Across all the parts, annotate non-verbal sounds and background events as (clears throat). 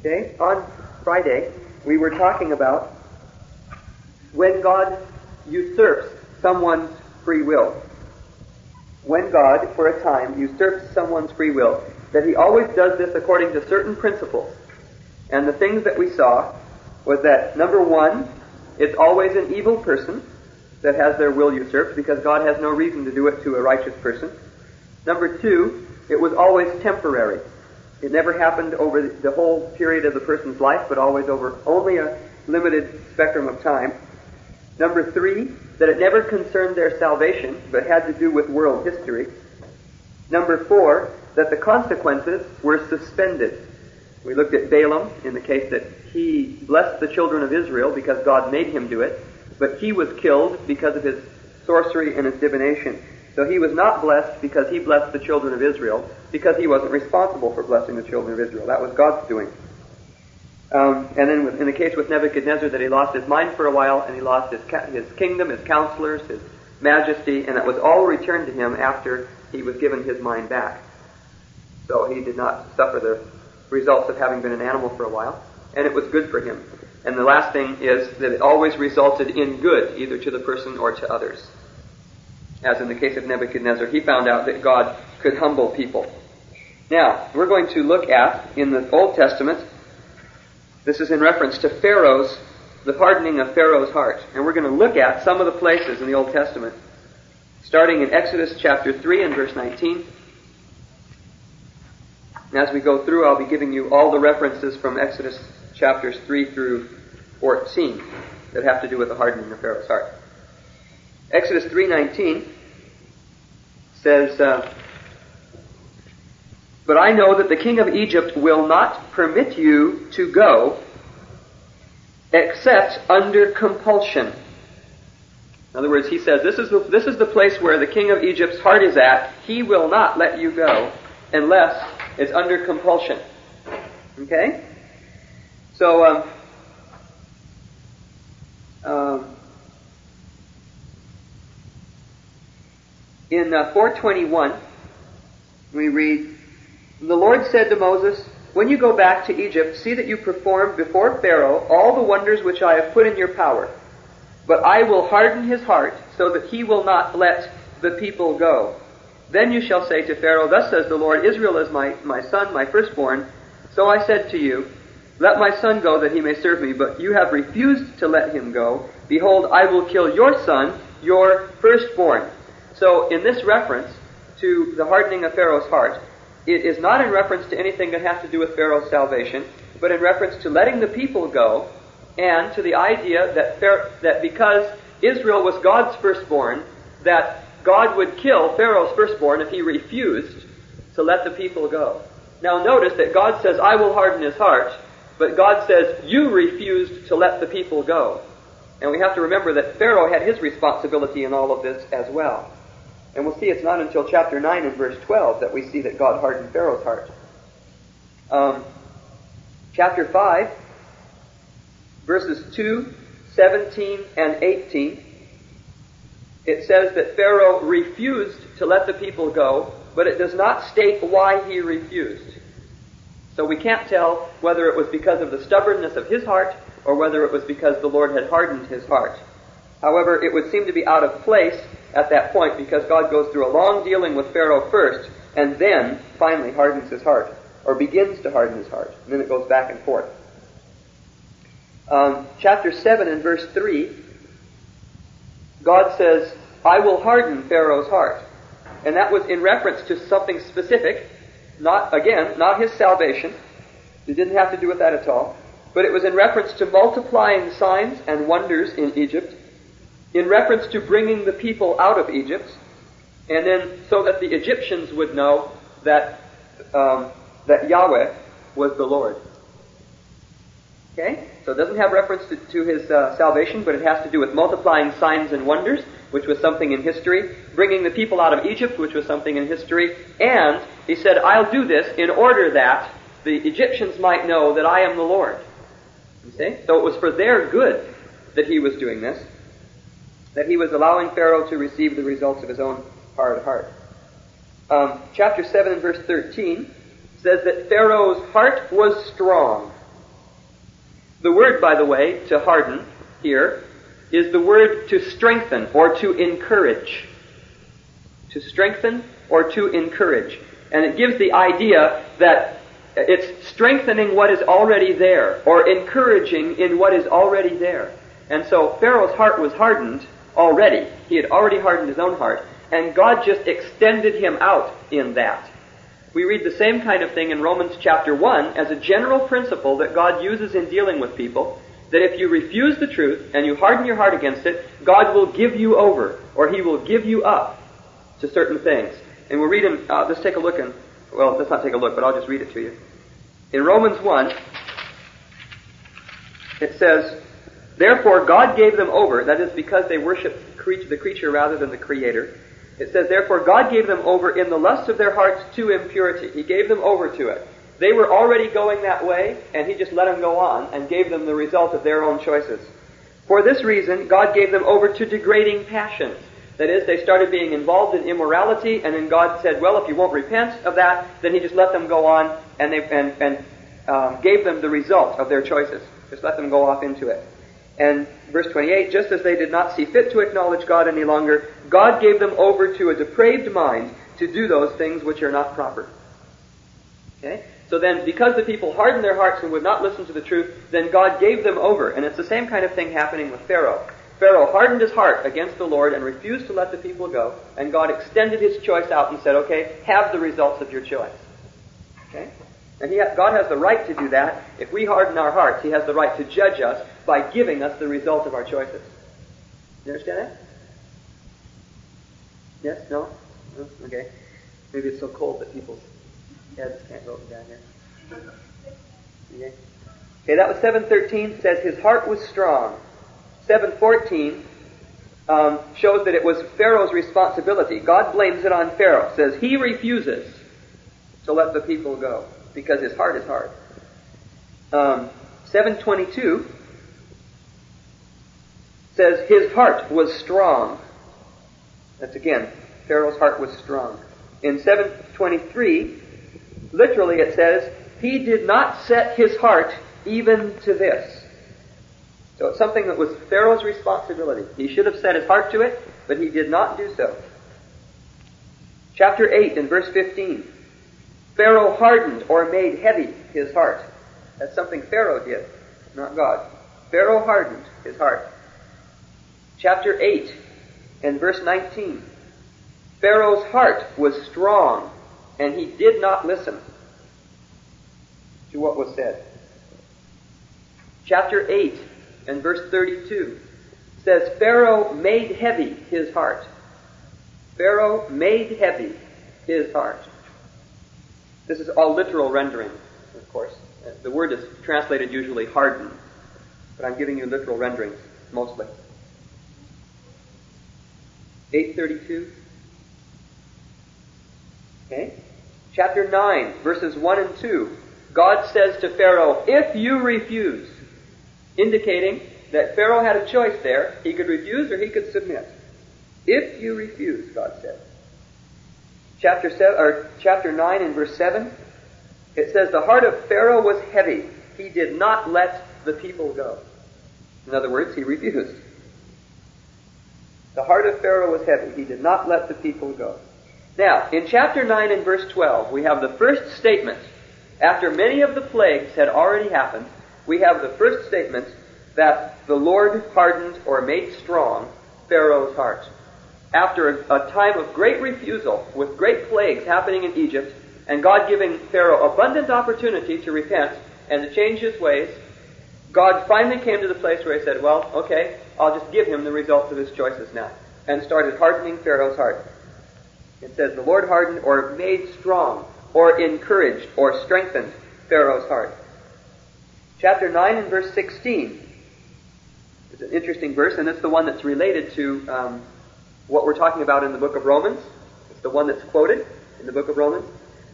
Okay? On Friday, we were talking about when God usurps someone's free will. When God, for a time, usurps someone's free will, that he always does this according to certain principles. And the things that we saw was that, number one, it's always an evil person that has their will usurped because God has no reason to do it to a righteous person. Number two, it was always temporary. It never happened over the whole period of the person's life, but always over only a limited spectrum of time. Number three, that it never concerned their salvation, but had to do with world history. Number four, that the consequences were suspended. We looked at Balaam in the case that he blessed the children of Israel because God made him do it, but he was killed because of his sorcery and his divination. So he was not blessed because he blessed the children of Israel, because he wasn't responsible for blessing the children of Israel. That was God's doing. Um, and then in the case with Nebuchadnezzar, that he lost his mind for a while, and he lost his, his kingdom, his counselors, his majesty, and it was all returned to him after he was given his mind back. So he did not suffer the results of having been an animal for a while, and it was good for him. And the last thing is that it always resulted in good, either to the person or to others. As in the case of Nebuchadnezzar, he found out that God could humble people. Now, we're going to look at, in the Old Testament, this is in reference to Pharaoh's, the hardening of Pharaoh's heart. And we're going to look at some of the places in the Old Testament, starting in Exodus chapter 3 and verse 19. And as we go through, I'll be giving you all the references from Exodus chapters 3 through 14 that have to do with the hardening of Pharaoh's heart. Exodus 3:19 says, uh, "But I know that the king of Egypt will not permit you to go except under compulsion." In other words, he says, this is, the, this is the place where the king of Egypt's heart is at. He will not let you go unless it's under compulsion. Okay? So, um, um, in uh, 421, we read, The Lord said to Moses, When you go back to Egypt, see that you perform before Pharaoh all the wonders which I have put in your power. But I will harden his heart so that he will not let the people go. Then you shall say to Pharaoh, Thus says the Lord, Israel is my, my son, my firstborn. So I said to you, Let my son go that he may serve me, but you have refused to let him go. Behold, I will kill your son, your firstborn. So in this reference to the hardening of Pharaoh's heart, it is not in reference to anything that has to do with Pharaoh's salvation, but in reference to letting the people go and to the idea that, Pharaoh, that because Israel was God's firstborn, that God would kill Pharaoh's firstborn if he refused to let the people go. Now notice that God says, I will harden his heart, but God says, you refused to let the people go. And we have to remember that Pharaoh had his responsibility in all of this as well. And we'll see it's not until chapter 9 and verse 12 that we see that God hardened Pharaoh's heart. Um, chapter 5, verses 2, 17, and 18, it says that Pharaoh refused to let the people go, but it does not state why he refused. So we can't tell whether it was because of the stubbornness of his heart or whether it was because the Lord had hardened his heart. However, it would seem to be out of place at that point because God goes through a long dealing with Pharaoh first and then finally hardens his heart or begins to harden his heart. And then it goes back and forth. Um, chapter 7 and verse 3, God says, I will harden Pharaoh's heart. And that was in reference to something specific, not, again, not his salvation. It didn't have to do with that at all. But it was in reference to multiplying signs and wonders in Egypt, in reference to bringing the people out of Egypt, and then so that the Egyptians would know that, um, that Yahweh was the Lord. Okay? So it doesn't have reference to, to his uh, salvation, but it has to do with multiplying signs and wonders, which was something in history, bringing the people out of Egypt, which was something in history, and he said, I'll do this in order that the Egyptians might know that I am the Lord. You see? So it was for their good that he was doing this, that he was allowing Pharaoh to receive the results of his own hard heart. Um, chapter 7 and verse 13 says that Pharaoh's heart was strong. The word, by the way, to harden here is the word to strengthen or to encourage. To strengthen or to encourage. And it gives the idea that it's strengthening what is already there or encouraging in what is already there. And so Pharaoh's heart was hardened already. He had already hardened his own heart. And God just extended him out in that. We read the same kind of thing in Romans chapter 1 as a general principle that God uses in dealing with people. That if you refuse the truth and you harden your heart against it, God will give you over, or He will give you up to certain things. And we'll read in, uh, let's take a look in, well, let's not take a look, but I'll just read it to you. In Romans 1, it says, Therefore God gave them over, that is because they worshiped the creature rather than the Creator. It says, Therefore God gave them over in the lust of their hearts to impurity. He gave them over to it. They were already going that way, and He just let them go on and gave them the result of their own choices. For this reason, God gave them over to degrading passions. That is, they started being involved in immorality, and then God said, well, if you won't repent of that, then He just let them go on and, they, and, and um, gave them the result of their choices. Just let them go off into it. And verse 28, just as they did not see fit to acknowledge God any longer, God gave them over to a depraved mind to do those things which are not proper. Okay? So then, because the people hardened their hearts and would not listen to the truth, then God gave them over. And it's the same kind of thing happening with Pharaoh. Pharaoh hardened his heart against the Lord and refused to let the people go, and God extended his choice out and said, okay, have the results of your choice. Okay? And ha- God has the right to do that. If we harden our hearts, He has the right to judge us by giving us the result of our choices. You understand that? Yes? No? no? Okay. Maybe it's so cold that people's heads can't go down here. Okay. Okay, that was 713 says his heart was strong. 714 um, shows that it was Pharaoh's responsibility. God blames it on Pharaoh. Says he refuses to let the people go because his heart is hard. Um, 722 says his heart was strong. That's again, Pharaoh's heart was strong. In 723, literally it says, he did not set his heart even to this. So it's something that was Pharaoh's responsibility. He should have set his heart to it, but he did not do so. Chapter 8 and verse 15. Pharaoh hardened or made heavy his heart. That's something Pharaoh did, not God. Pharaoh hardened his heart. Chapter 8 and verse 19. Pharaoh's heart was strong, and he did not listen to what was said. Chapter 8 and verse 32 says, Pharaoh made heavy his heart. Pharaoh made heavy his heart. This is all literal rendering, of course. The word is translated usually harden, but I'm giving you literal renderings mostly. 832. Okay? Chapter 9, verses 1 and 2. God says to Pharaoh, If you refuse, indicating that Pharaoh had a choice there. He could refuse or he could submit. If you refuse, God said. Chapter seven, or chapter nine and verse seven, it says the heart of Pharaoh was heavy. He did not let the people go. In other words, he refused. The heart of Pharaoh was heavy. He did not let the people go. Now, in chapter 9 and verse 12, we have the first statement. After many of the plagues had already happened, we have the first statement that the Lord hardened or made strong Pharaoh's heart. After a, a time of great refusal, with great plagues happening in Egypt, and God giving Pharaoh abundant opportunity to repent and to change his ways, God finally came to the place where he said, Well, okay, I'll just give him the results of his choices now. And started hardening Pharaoh's heart. It says, The Lord hardened or made strong or encouraged or strengthened Pharaoh's heart. Chapter 9 and verse 16 it's an interesting verse, and it's the one that's related to um, what we're talking about in the book of Romans. It's the one that's quoted in the book of Romans.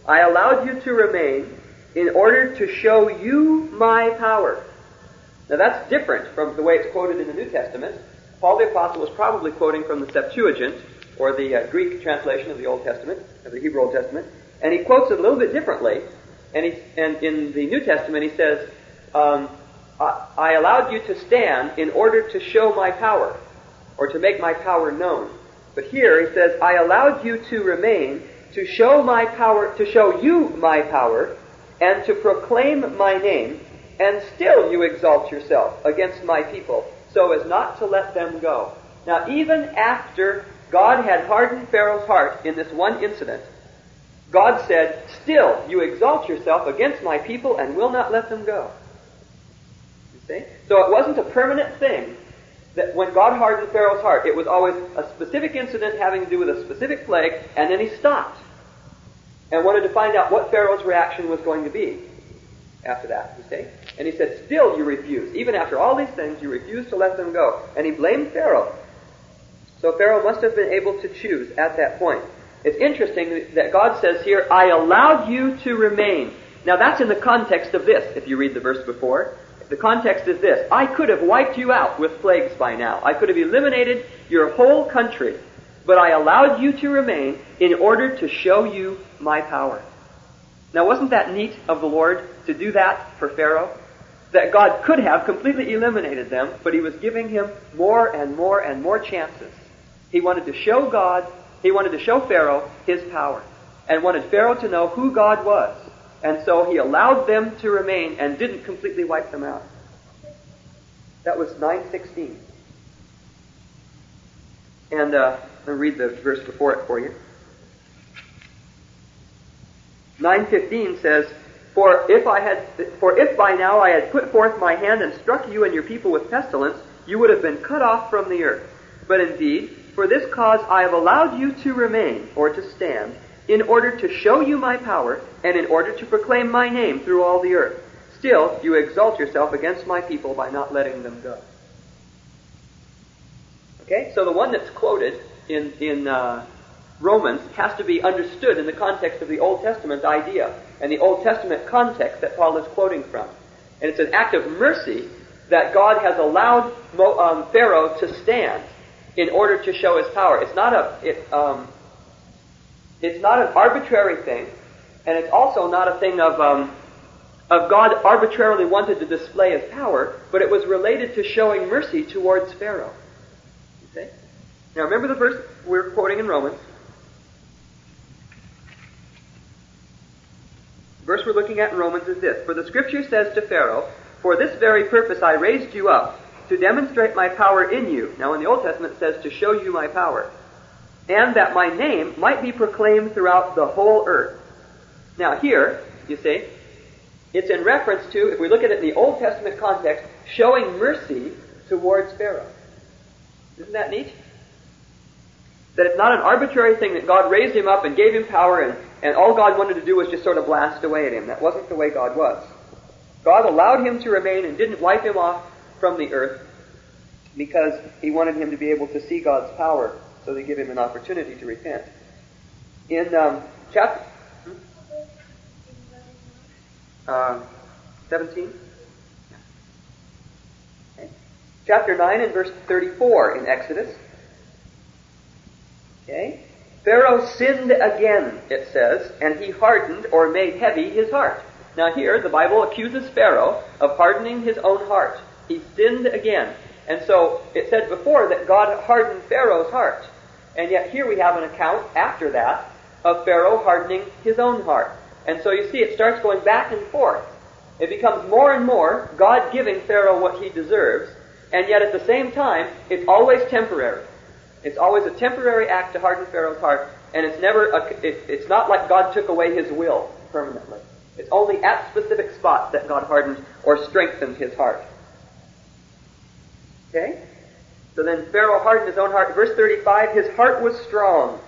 I allowed you to remain in order to show you my power. Now that's different from the way it's quoted in the New Testament. Paul the Apostle was probably quoting from the Septuagint, or the uh, Greek translation of the Old Testament, of the Hebrew Old Testament, and he quotes it a little bit differently. And, he, and in the New Testament he says, um, I, I allowed you to stand in order to show my power, or to make my power known. But here he says, I allowed you to remain to show my power, to show you my power, and to proclaim my name, and still you exalt yourself against my people, so as not to let them go. Now, even after God had hardened Pharaoh's heart in this one incident, God said, Still you exalt yourself against my people and will not let them go. You see? So it wasn't a permanent thing that when God hardened Pharaoh's heart, it was always a specific incident having to do with a specific plague, and then he stopped and wanted to find out what Pharaoh's reaction was going to be after that, you see? And he said, Still you refuse. Even after all these things, you refuse to let them go. And he blamed Pharaoh. So Pharaoh must have been able to choose at that point. It's interesting that God says here, I allowed you to remain. Now that's in the context of this, if you read the verse before. The context is this. I could have wiped you out with plagues by now. I could have eliminated your whole country. But I allowed you to remain in order to show you my power. Now wasn't that neat of the Lord to do that for Pharaoh? That God could have completely eliminated them, but he was giving him more and more and more chances. He wanted to show God, he wanted to show Pharaoh his power, and wanted Pharaoh to know who God was. And so he allowed them to remain and didn't completely wipe them out. That was 916. And uh, I'll read the verse before it for you. 915 says, For if I had, for if by now I had put forth my hand and struck you and your people with pestilence, you would have been cut off from the earth. But indeed, for this cause I have allowed you to remain, or to stand, in order to show you my power, and in order to proclaim my name through all the earth. Still, you exalt yourself against my people by not letting them go. Okay, so the one that's quoted in, in uh, Romans has to be understood in the context of the Old Testament idea and the Old Testament context that Paul is quoting from. And it's an act of mercy that God has allowed Mo, um, Pharaoh to stand in order to show his power. It's not a it, um, it's not an arbitrary thing, and it's also not a thing of um, of God arbitrarily wanted to display his power, but it was related to showing mercy towards Pharaoh. See? Now remember the verse we're quoting in Romans. Verse we're looking at in Romans is this. For the scripture says to Pharaoh, For this very purpose I raised you up, to demonstrate my power in you. Now in the Old Testament it says to show you my power. And that my name might be proclaimed throughout the whole earth. Now here, you see, it's in reference to, if we look at it in the Old Testament context, showing mercy towards Pharaoh. Isn't that neat? That it's not an arbitrary thing that God raised him up and gave him power and, and all God wanted to do was just sort of blast away at him. That wasn't the way God was. God allowed him to remain and didn't wipe him off from the earth because he wanted him to be able to see God's power so they give him an opportunity to repent. In um, chapter hmm? uh, 17? Okay. Chapter 9 and verse 34 in Exodus. Okay? Pharaoh sinned again, it says, and he hardened or made heavy his heart. Now here, the Bible accuses Pharaoh of hardening his own heart. He sinned again. And so, it said before that God hardened Pharaoh's heart. And yet here we have an account after that of Pharaoh hardening his own heart. And so you see, it starts going back and forth. It becomes more and more God giving Pharaoh what he deserves, and yet at the same time, it's always temporary. It's always a temporary act to harden Pharaoh's heart, and it's never a, it, it's not like God took away his will permanently. It's only at specific spots that God hardened or strengthened his heart. Okay? So then Pharaoh hardened his own heart. Verse 35, his heart was strong,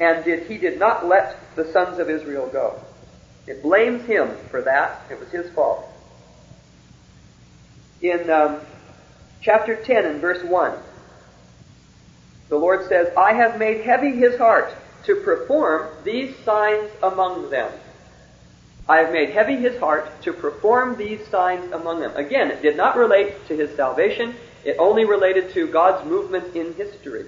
and did, he did not let the sons of Israel go. It blames him for that. It was his fault. In um, chapter 10 and verse 1, the Lord says, I have made heavy his heart to perform these signs among them. I have made heavy his heart to perform these signs among them. Again, it did not relate to his salvation. It only related to God's movement in history.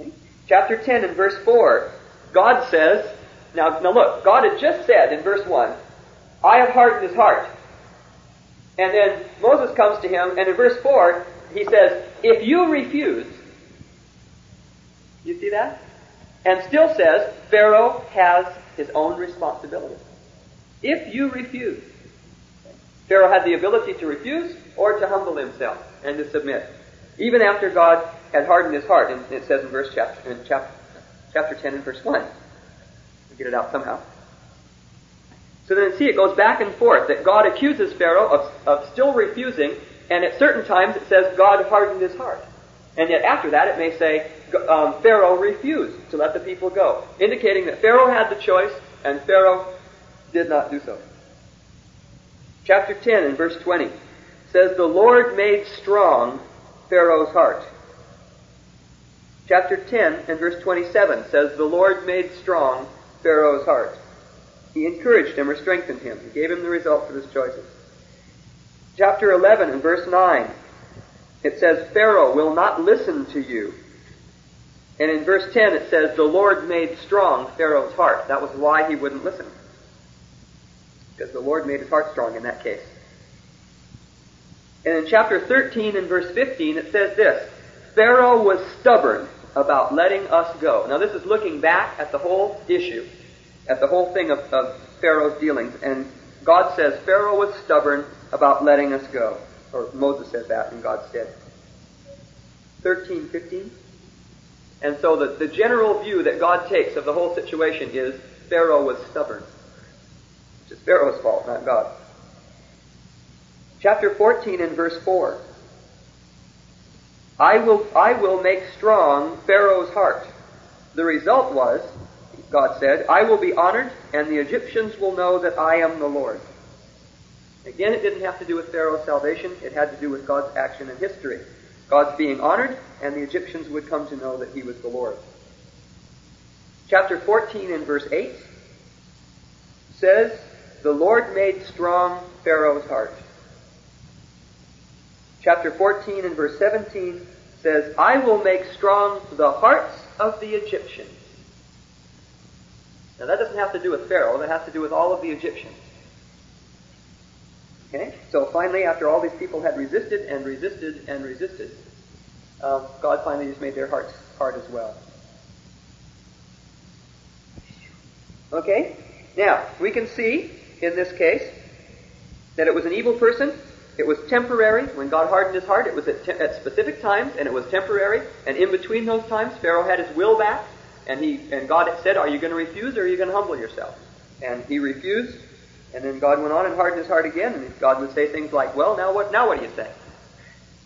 Okay? Chapter 10 and verse 4, God says, now, now look, God had just said in verse 1, I have hardened his heart. And then Moses comes to him, and in verse 4, he says, If you refuse, you see that? And still says, Pharaoh has his own responsibility. If you refuse, Pharaoh had the ability to refuse or to humble himself and to submit, even after God had hardened his heart. And it says in verse chapter, in chapter, chapter 10 and verse 1. We'll get it out somehow. So then see, it goes back and forth that God accuses Pharaoh of, of still refusing, and at certain times it says God hardened his heart. And yet after that it may say um, Pharaoh refused to let the people go, indicating that Pharaoh had the choice and Pharaoh did not do so. Chapter 10 and verse 20 says, The Lord made strong Pharaoh's heart. Chapter 10 and verse 27 says, The Lord made strong Pharaoh's heart. He encouraged him or strengthened him. He gave him the results of his choices. Chapter 11 and verse 9, it says, Pharaoh will not listen to you. And in verse 10 it says, The Lord made strong Pharaoh's heart. That was why he wouldn't listen. Because the Lord made his heart strong in that case. And in chapter 13 and verse 15 it says this, Pharaoh was stubborn about letting us go. Now this is looking back at the whole issue at the whole thing of, of Pharaoh's dealings. And God says Pharaoh was stubborn about letting us go. Or Moses says that in God's stead. 13, 15. And so the, the general view that God takes of the whole situation is Pharaoh was stubborn. Which is Pharaoh's fault, not God. Chapter 14 and verse 4. I will, I will make strong Pharaoh's heart. The result was God said, I will be honored, and the Egyptians will know that I am the Lord. Again, it didn't have to do with Pharaoh's salvation, it had to do with God's action in history. God's being honored, and the Egyptians would come to know that he was the Lord. Chapter 14 and verse 8 says, The Lord made strong Pharaoh's heart. Chapter 14 and verse 17 says, I will make strong the hearts of the Egyptians. Now that doesn't have to do with Pharaoh, that has to do with all of the Egyptians. Okay? So finally, after all these people had resisted and resisted and resisted, um, God finally just made their hearts hard as well. Okay? Now, we can see in this case that it was an evil person. It was temporary. When God hardened his heart, it was at, te- at specific times, and it was temporary. And in between those times, Pharaoh had his will back, and he and God said, "Are you going to refuse, or are you going to humble yourself?" And he refused. And then God went on and hardened his heart again, and God would say things like, "Well, now what? Now what do you say?"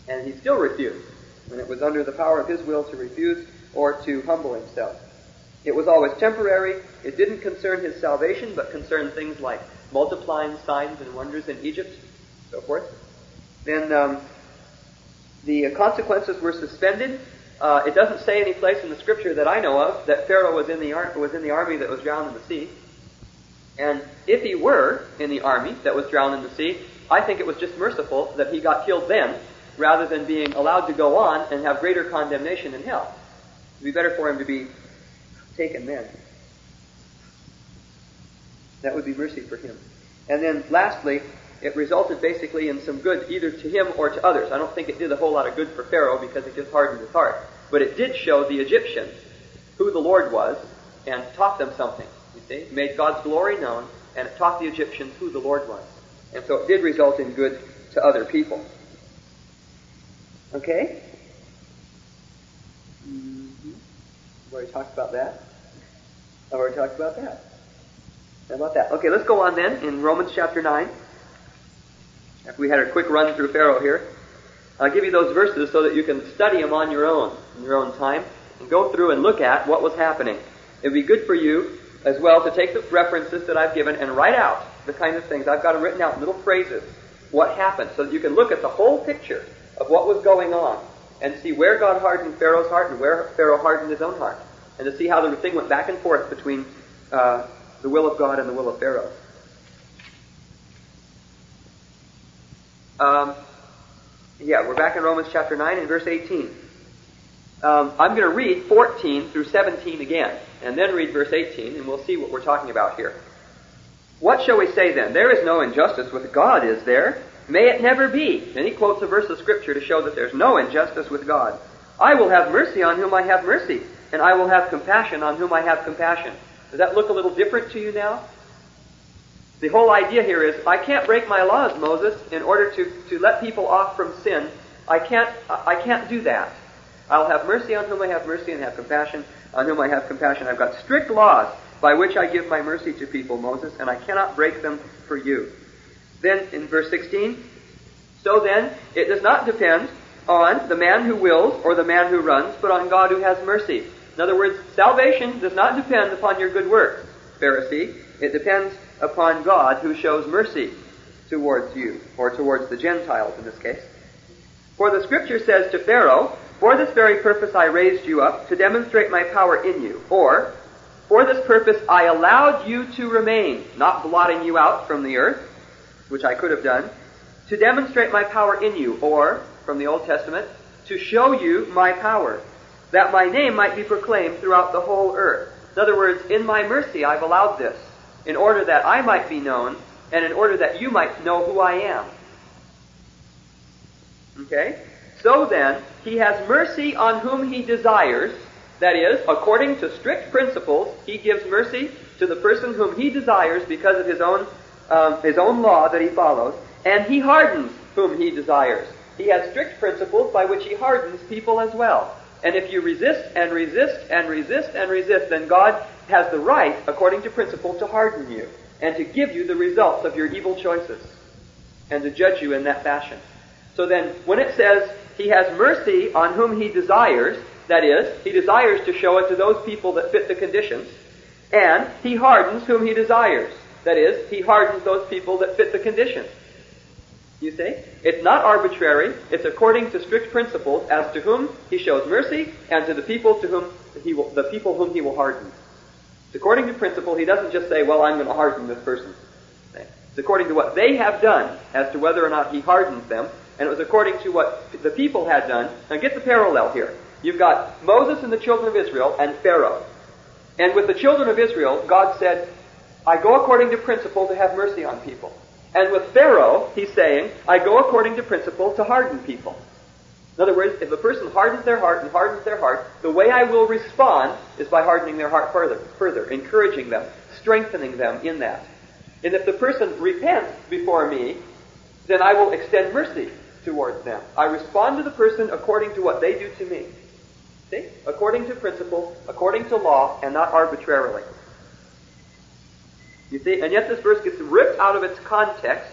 And he still refused. And it was under the power of his will to refuse or to humble himself. It was always temporary. It didn't concern his salvation, but concerned things like multiplying signs and wonders in Egypt, so forth. Then um, the consequences were suspended, uh, it doesn't say any place in the scripture that I know of that Pharaoh was in the ar- was in the army that was drowned in the sea. And if he were in the army that was drowned in the sea, I think it was just merciful that he got killed then, rather than being allowed to go on and have greater condemnation in hell. It would be better for him to be taken then. That would be mercy for him. And then lastly, it resulted basically in some good either to him or to others. I don't think it did a whole lot of good for Pharaoh because it just hardened his heart. But it did show the Egyptians who the Lord was and taught them something. You see? It made God's glory known and it taught the Egyptians who the Lord was. And so it did result in good to other people. Okay? Mm-hmm. We already talked about that. I've already talked about that. How about that? Okay, let's go on then in Romans chapter 9. After we had a quick run through Pharaoh here, I'll give you those verses so that you can study them on your own, in your own time, and go through and look at what was happening. It'd be good for you as well to take the references that I've given and write out the kind of things. I've got them written out, little phrases, what happened, so that you can look at the whole picture of what was going on and see where God hardened Pharaoh's heart and where Pharaoh hardened his own heart, and to see how the thing went back and forth between uh, the will of God and the will of Pharaoh. Um, yeah, we're back in Romans chapter 9 and verse 18. Um, I'm going to read 14 through 17 again, and then read verse 18, and we'll see what we're talking about here. What shall we say then? There is no injustice with God, is there? May it never be. And he quotes a verse of Scripture to show that there's no injustice with God. I will have mercy on whom I have mercy, and I will have compassion on whom I have compassion. Does that look a little different to you now? The whole idea here is I can't break my laws, Moses, in order to, to let people off from sin. I can't, I can't do that. I'll have mercy on whom I have mercy and have compassion on whom I have compassion. I've got strict laws by which I give my mercy to people, Moses, and I cannot break them for you. Then in verse 16, so then it does not depend on the man who wills or the man who runs, but on God who has mercy. In other words, salvation does not depend upon your good works, Pharisee. It depends upon God who shows mercy towards you, or towards the Gentiles in this case. For the scripture says to Pharaoh, For this very purpose I raised you up, to demonstrate my power in you. Or, For this purpose I allowed you to remain, not blotting you out from the earth, which I could have done, to demonstrate my power in you, or, from the Old Testament, to show you my power, that my name might be proclaimed throughout the whole earth. In other words, in my mercy I've allowed this, in order that I might be known, and in order that you might know who I am. Okay? So then, he has mercy on whom he desires, that is, according to strict principles, he gives mercy to the person whom he desires because of his own um, his own law that he follows, and he hardens whom he desires. He has strict principles by which he hardens people as well. And if you resist and resist and resist and resist, then God has the right, according to principle, to harden you and to give you the results of your evil choices and to judge you in that fashion. So then, when it says he has mercy on whom he desires, that is, he desires to show it to those people that fit the conditions, and he hardens whom he desires. That is, he hardens those people that fit the conditions. You see? It's not arbitrary. It's according to strict principles as to whom he shows mercy and to the people to whom he will, the people whom he will harden. It's according to principle. He doesn't just say, well, I'm going to harden this person. It's according to what they have done as to whether or not he hardens them. And it was according to what the people had done. Now get the parallel here. You've got Moses and the children of Israel and Pharaoh. And with the children of Israel, God said, I go according to principle to have mercy on people. And with Pharaoh, he's saying, I go according to principle to harden people. In other words, if a person hardens their heart and hardens their heart, the way I will respond is by hardening their heart further, further, encouraging them, strengthening them in that. And if the person repents before me, then I will extend mercy towards them. I respond to the person according to what they do to me. See? According to principle, according to law, and not arbitrarily. You see, and yet this verse gets ripped out of its context,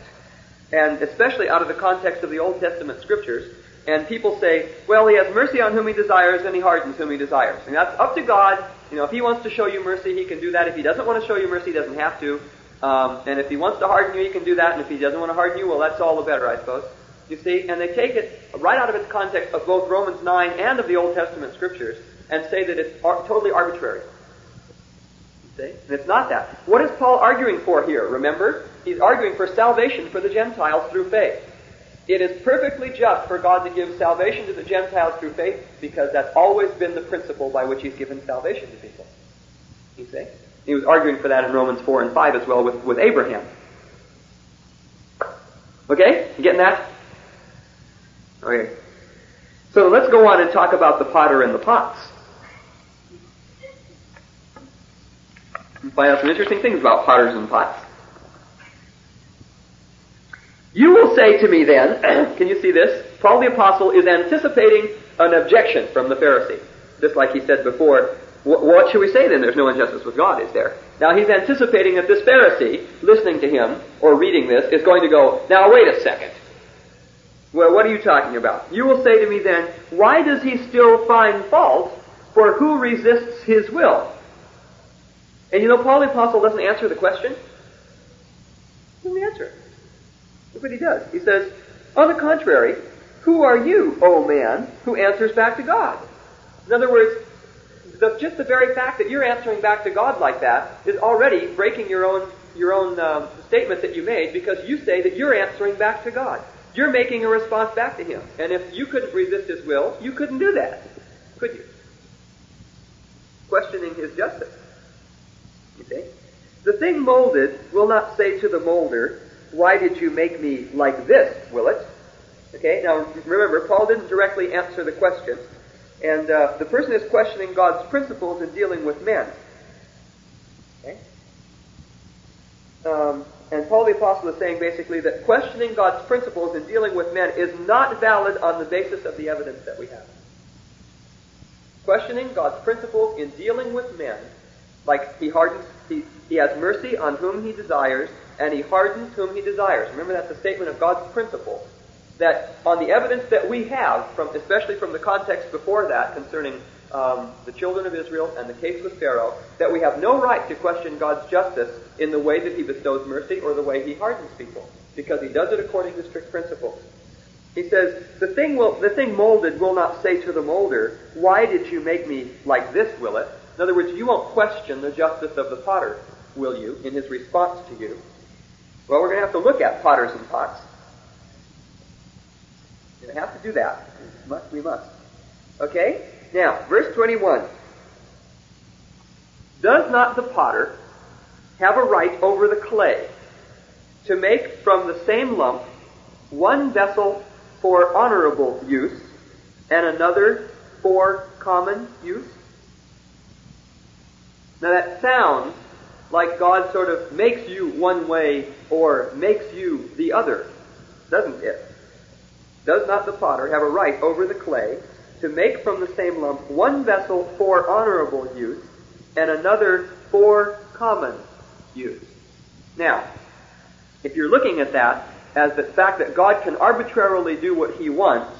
and especially out of the context of the Old Testament scriptures, and people say, well, he has mercy on whom he desires, and he hardens whom he desires. And that's up to God. You know, if he wants to show you mercy, he can do that. If he doesn't want to show you mercy, he doesn't have to. Um, and if he wants to harden you, he can do that. And if he doesn't want to harden you, well, that's all the better, I suppose. You see, and they take it right out of its context of both Romans 9 and of the Old Testament scriptures and say that it's ar- totally arbitrary. You see? And it's not that. What is Paul arguing for here? Remember? He's arguing for salvation for the Gentiles through faith. It is perfectly just for God to give salvation to the Gentiles through faith because that's always been the principle by which He's given salvation to people. You see? He was arguing for that in Romans 4 and 5 as well with, with Abraham. Okay? You getting that? Okay. So let's go on and talk about the potter and the pots. find out some interesting things about potters and pots. You will say to me then, (clears throat) can you see this? Paul the Apostle is anticipating an objection from the Pharisee. Just like he said before, what should we say then? There's no injustice with God, is there? Now he's anticipating that this Pharisee, listening to him or reading this, is going to go, now wait a second. Well, what are you talking about? You will say to me then, why does he still find fault for who resists his will? And you know, Paul the Apostle doesn't answer the question. He doesn't answer it. Look what he does. He says, on the contrary, who are you, O man, who answers back to God? In other words, the, just the very fact that you're answering back to God like that is already breaking your own your own um, statement that you made because you say that you're answering back to God. You're making a response back to Him. And if you couldn't resist His will, you couldn't do that, could you? Questioning His justice. You see? The thing molded will not say to the molder, Why did you make me like this, will it? Okay, now remember, Paul didn't directly answer the question, and uh, the person is questioning God's principles in dealing with men. Okay? Um, and Paul the Apostle is saying basically that questioning God's principles in dealing with men is not valid on the basis of the evidence that we have. Questioning God's principles in dealing with men, like he hardens, he, he has mercy on whom he desires, and he hardens whom he desires. Remember that's a statement of God's principle. That on the evidence that we have, from especially from the context before that concerning um, the children of Israel and the case with Pharaoh, that we have no right to question God's justice in the way that he bestows mercy or the way he hardens people, because he does it according to strict principles. He says, the thing, will, the thing molded will not say to the molder, Why did you make me like this, will it? In other words, you won't question the justice of the potter, will you, in his response to you? Well, we're going to have to look at potters and pots. We're going to have to do that. We must, we must. Okay? Now, verse 21. Does not the potter have a right over the clay to make from the same lump one vessel for honorable use and another for common use? Now that sounds like God sort of makes you one way or makes you the other, doesn't it? Does not the potter have a right over the clay to make from the same lump one vessel for honorable use and another for common use. Now, if you're looking at that as the fact that God can arbitrarily do what he wants,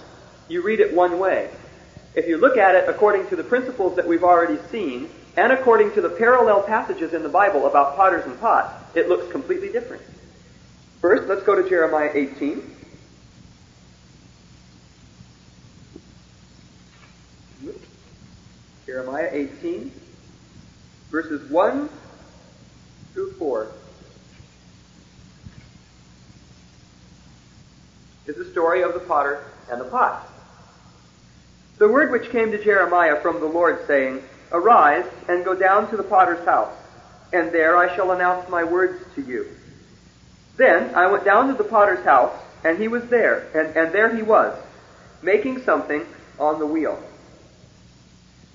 you read it one way. If you look at it according to the principles that we've already seen, and according to the parallel passages in the Bible about potters and pots, it looks completely different. First, let's go to Jeremiah 18. Jeremiah 18, verses 1 through 4. is the story of the potter and the pot. The word which came to Jeremiah from the Lord, saying, Arise and go down to the potter's house, and there I shall announce my words to you. Then I went down to the potter's house, and he was there, and, and there he was, making something on the wheel.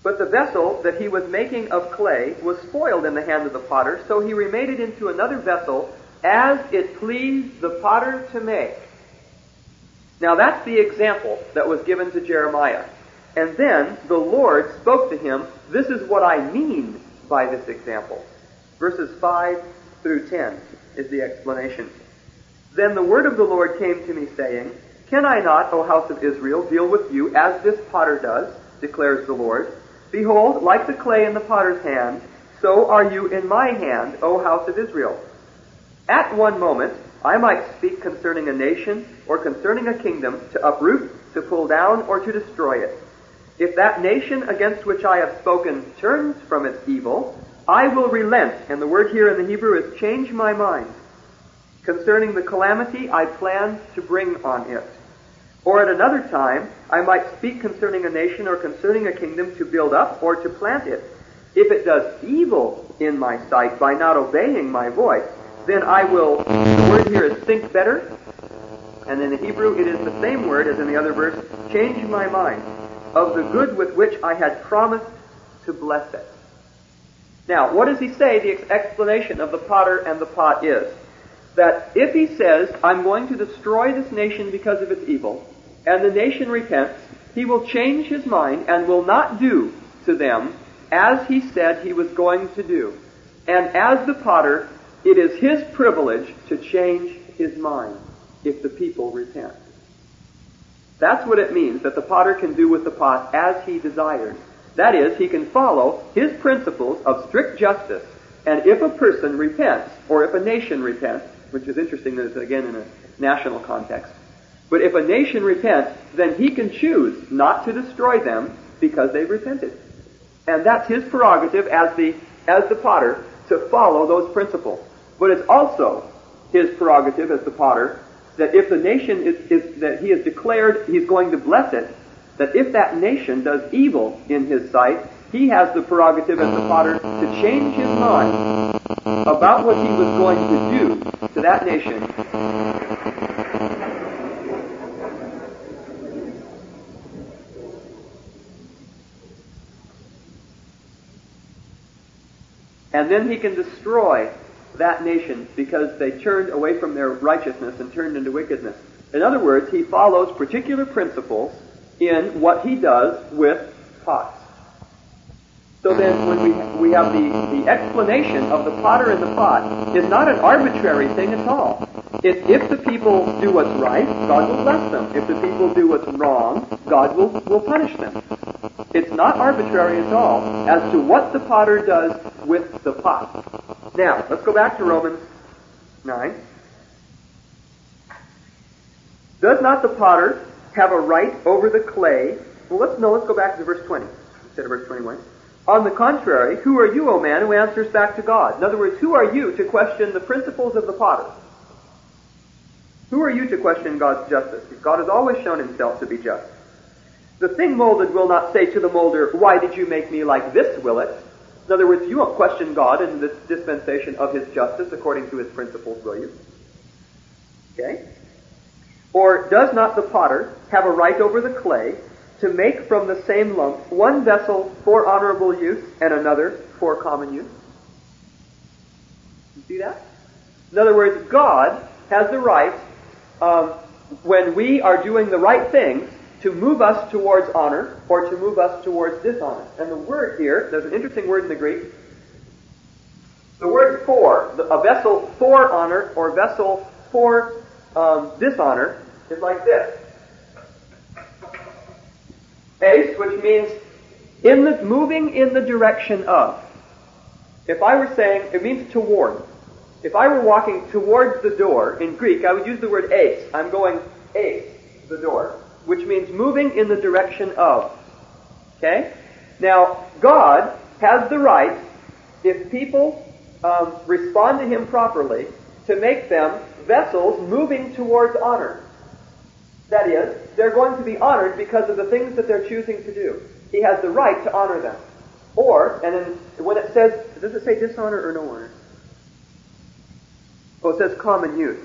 But the vessel that he was making of clay was spoiled in the hand of the potter, so he remade it into another vessel as it pleased the potter to make. Now that's the example that was given to Jeremiah. And then the Lord spoke to him, This is what I mean by this example. Verses 5 through 10 is the explanation. Then the word of the Lord came to me, saying, Can I not, O house of Israel, deal with you as this potter does, declares the Lord? Behold, like the clay in the potter's hand, so are you in my hand, O house of Israel. At one moment, I might speak concerning a nation or concerning a kingdom to uproot, to pull down, or to destroy it. If that nation against which I have spoken turns from its evil, I will relent, and the word here in the Hebrew is change my mind concerning the calamity I plan to bring on it. Or at another time, I might speak concerning a nation or concerning a kingdom to build up or to plant it. If it does evil in my sight by not obeying my voice, then I will, the word here is think better, and in the Hebrew it is the same word as in the other verse, change my mind of the good with which I had promised to bless it. Now, what does he say the explanation of the potter and the pot is? That if he says, I'm going to destroy this nation because of its evil, and the nation repents, he will change his mind and will not do to them as he said he was going to do. And as the potter, it is his privilege to change his mind if the people repent. That's what it means that the potter can do with the pot as he desires. That is, he can follow his principles of strict justice. And if a person repents, or if a nation repents, which is interesting that it's again in a national context, but if a nation repents, then he can choose not to destroy them because they've repented. And that's his prerogative as the, as the potter to follow those principles. But it's also his prerogative as the potter that if the nation is, is, that he has declared he's going to bless it, that if that nation does evil in his sight, he has the prerogative as the potter to change his mind about what he was going to do to that nation And then he can destroy that nation because they turned away from their righteousness and turned into wickedness. In other words, he follows particular principles in what he does with pots. So then when we, we have the, the explanation of the potter and the pot is not an arbitrary thing at all. If, if the people do what's right, God will bless them. If the people do what's wrong, God will, will punish them. It's not arbitrary at all as to what the potter does with the pot. Now, let's go back to Romans 9. Does not the potter have a right over the clay? Well, let's no, let's go back to verse 20 instead of verse 21. On the contrary, who are you, O man, who answers back to God? In other words, who are you to question the principles of the potter? Who are you to question God's justice? God has always shown himself to be just. The thing molded will not say to the molder, Why did you make me like this, will it? In other words, you won't question God in this dispensation of his justice according to his principles, will you? Okay? Or does not the potter have a right over the clay to make from the same lump one vessel for honorable use and another for common use? You see that? In other words, God has the right, um, when we are doing the right things, to move us towards honor or to move us towards dishonor. And the word here, there's an interesting word in the Greek. The word for, a vessel for honor or vessel for um, dishonor, is like this. Which means in the moving in the direction of. If I were saying, it means toward. If I were walking towards the door in Greek, I would use the word ace. I'm going ace, the door which means moving in the direction of. Okay? Now, God has the right, if people um, respond to Him properly, to make them vessels moving towards honor. That is, they're going to be honored because of the things that they're choosing to do. He has the right to honor them. Or, and then when it says, does it say dishonor or no honor? Oh, it says common use.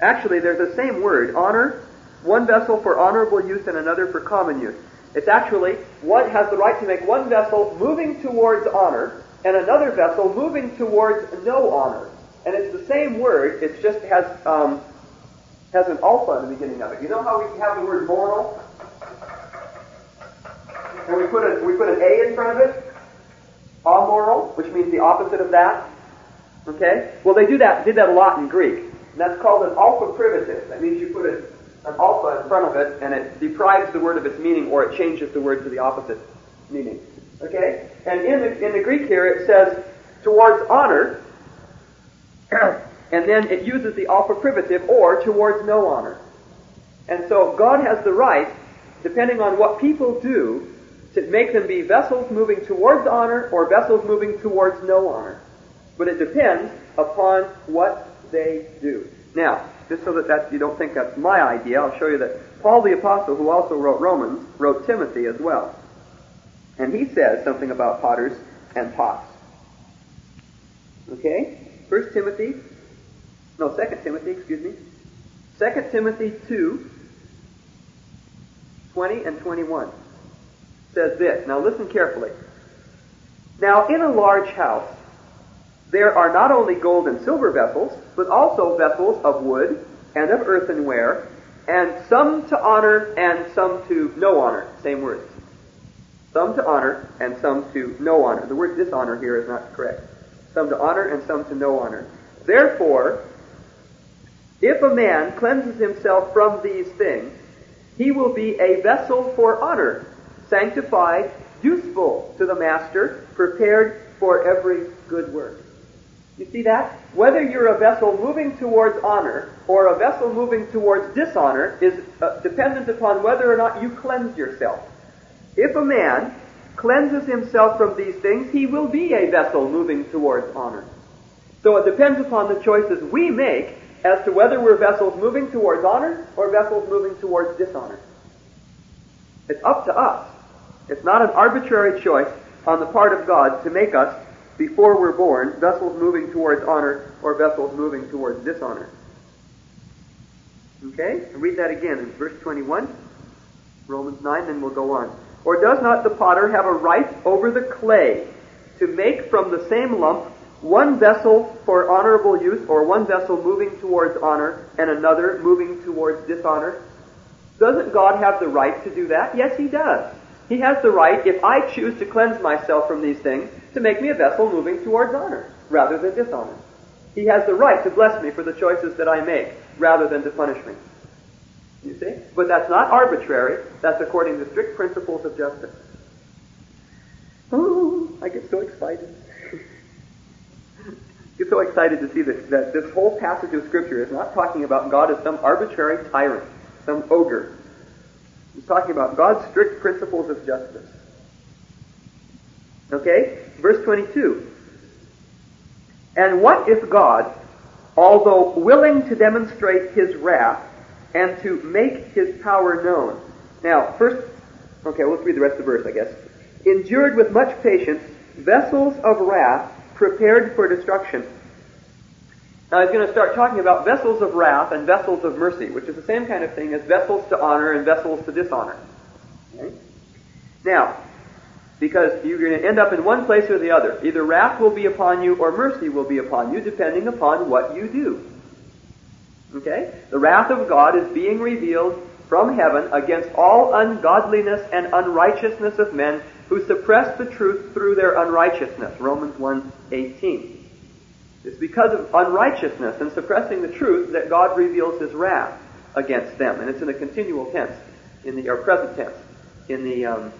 Actually, there's the same word, honor one vessel for honorable use and another for common use. It's actually one has the right to make one vessel moving towards honor and another vessel moving towards no honor. And it's the same word, it just has um, has an alpha in the beginning of it. You know how we have the word moral? And we put a we put an A in front of it? Amoral, which means the opposite of that. Okay? Well they do that did that a lot in Greek. And that's called an alpha privative. That means you put a an alpha in front of it, and it deprives the word of its meaning, or it changes the word to the opposite meaning. Okay? And in the, in the Greek here, it says towards honor, (clears throat) and then it uses the alpha privative, or towards no honor. And so God has the right, depending on what people do, to make them be vessels moving towards honor or vessels moving towards no honor. But it depends upon what they do. Now, just so that that you don't think that's my idea, I'll show you that Paul the Apostle, who also wrote Romans, wrote Timothy as well. And he says something about potters and pots. Okay? First Timothy, no, Second Timothy, excuse me. Second Timothy 2, 20 and 21 says this. Now listen carefully. Now in a large house, there are not only gold and silver vessels, but also vessels of wood and of earthenware, and some to honor and some to no honor. Same words. Some to honor and some to no honor. The word dishonor here is not correct. Some to honor and some to no honor. Therefore, if a man cleanses himself from these things, he will be a vessel for honor, sanctified, useful to the master, prepared for every good work. You see that? Whether you're a vessel moving towards honor or a vessel moving towards dishonor is uh, dependent upon whether or not you cleanse yourself. If a man cleanses himself from these things, he will be a vessel moving towards honor. So it depends upon the choices we make as to whether we're vessels moving towards honor or vessels moving towards dishonor. It's up to us. It's not an arbitrary choice on the part of God to make us before we're born, vessels moving towards honor or vessels moving towards dishonor. Okay? read that again in verse 21, Romans 9, then we'll go on. Or does not the potter have a right over the clay to make from the same lump one vessel for honorable use or one vessel moving towards honor and another moving towards dishonor? Doesn't God have the right to do that? Yes, He does. He has the right, if I choose to cleanse myself from these things, to make me a vessel moving towards honor rather than dishonor. He has the right to bless me for the choices that I make rather than to punish me. You see? But that's not arbitrary. That's according to strict principles of justice. Oh, I get so excited. Get so excited to see that, that this whole passage of Scripture is not talking about God as some arbitrary tyrant, some ogre. He's talking about God's strict principles of justice. Okay? Verse 22. And what if God, although willing to demonstrate his wrath and to make his power known. Now, first, okay, let's read the rest of the verse, I guess. Endured with much patience vessels of wrath prepared for destruction. Now he's going to start talking about vessels of wrath and vessels of mercy, which is the same kind of thing as vessels to honor and vessels to dishonor. Okay? Now, because you're going to end up in one place or the other. Either wrath will be upon you or mercy will be upon you, depending upon what you do. Okay? The wrath of God is being revealed from heaven against all ungodliness and unrighteousness of men who suppress the truth through their unrighteousness. Romans 1:18. It's because of unrighteousness and suppressing the truth that God reveals his wrath against them. And it's in a continual tense, in the or present tense, in the um,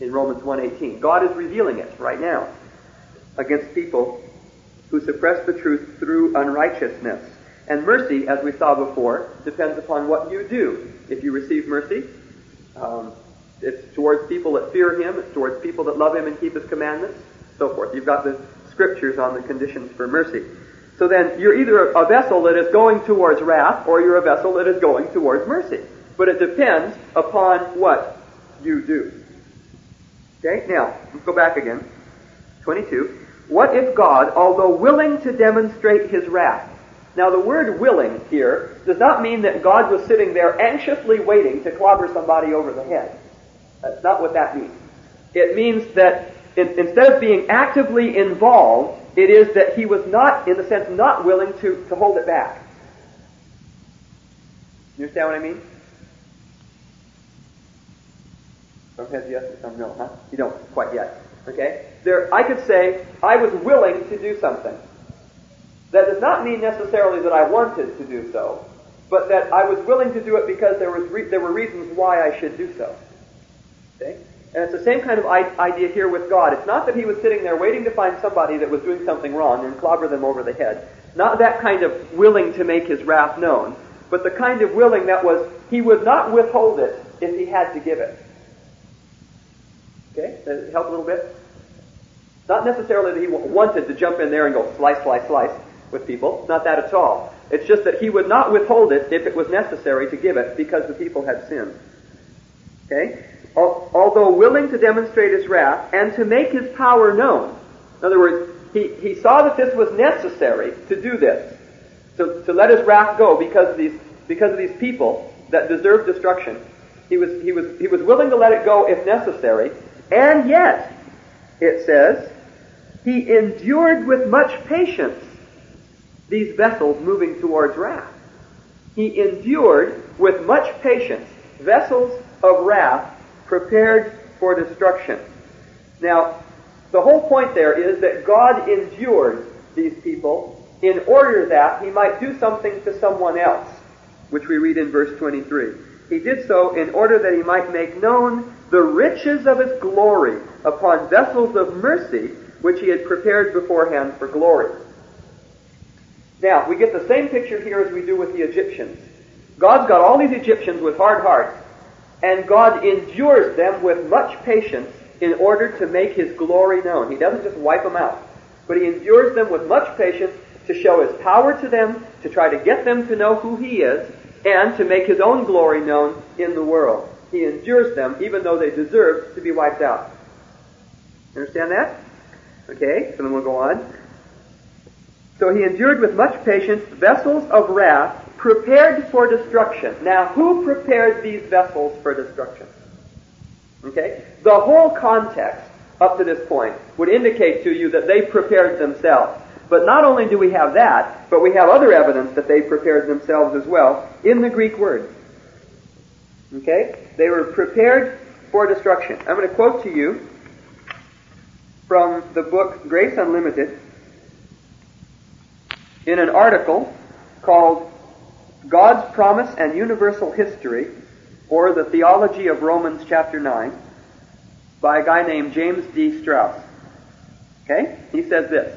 in Romans 1:18. God is revealing it right now against people who suppress the truth through unrighteousness. And mercy, as we saw before, depends upon what you do. If you receive mercy, um, it's towards people that fear Him, it's towards people that love Him and keep His commandments, so forth. You've got the scriptures on the conditions for mercy. So then, you're either a vessel that is going towards wrath, or you're a vessel that is going towards mercy. But it depends upon what you do. Okay, now, let's go back again. 22. What if God, although willing to demonstrate his wrath, now the word willing here does not mean that God was sitting there anxiously waiting to clobber somebody over the head. That's not what that means. It means that in, instead of being actively involved, it is that he was not, in the sense, not willing to, to hold it back. You understand what I mean? Some heads yes and some no, huh? You don't quite yet. Okay? There, I could say, I was willing to do something. That does not mean necessarily that I wanted to do so, but that I was willing to do it because there, was re- there were reasons why I should do so. Okay? And it's the same kind of idea here with God. It's not that he was sitting there waiting to find somebody that was doing something wrong and clobber them over the head. Not that kind of willing to make his wrath known, but the kind of willing that was he would not withhold it if he had to give it. Okay? Does it help a little bit? Not necessarily that he wanted to jump in there and go slice, slice, slice with people. Not that at all. It's just that he would not withhold it if it was necessary to give it because the people had sinned. Okay? Although willing to demonstrate his wrath and to make his power known. In other words, he, he saw that this was necessary to do this, to, to let his wrath go because of these because of these people that deserved destruction. He was he was he was willing to let it go if necessary, and yet, it says, he endured with much patience these vessels moving towards wrath. He endured with much patience vessels of wrath prepared for destruction. Now, the whole point there is that God endured these people in order that he might do something to someone else, which we read in verse 23. He did so in order that he might make known the riches of his glory upon vessels of mercy which he had prepared beforehand for glory. Now, we get the same picture here as we do with the Egyptians. God's got all these Egyptians with hard hearts, and God endures them with much patience in order to make his glory known. He doesn't just wipe them out, but he endures them with much patience to show his power to them, to try to get them to know who he is, and to make his own glory known in the world. He endures them even though they deserve to be wiped out. Understand that? Okay, so then we'll go on. So he endured with much patience vessels of wrath prepared for destruction. Now, who prepared these vessels for destruction? Okay? The whole context up to this point would indicate to you that they prepared themselves. But not only do we have that, but we have other evidence that they prepared themselves as well in the Greek word. Okay? They were prepared for destruction. I'm going to quote to you from the book Grace Unlimited in an article called God's Promise and Universal History, or the Theology of Romans chapter 9, by a guy named James D. Strauss. Okay? He says this.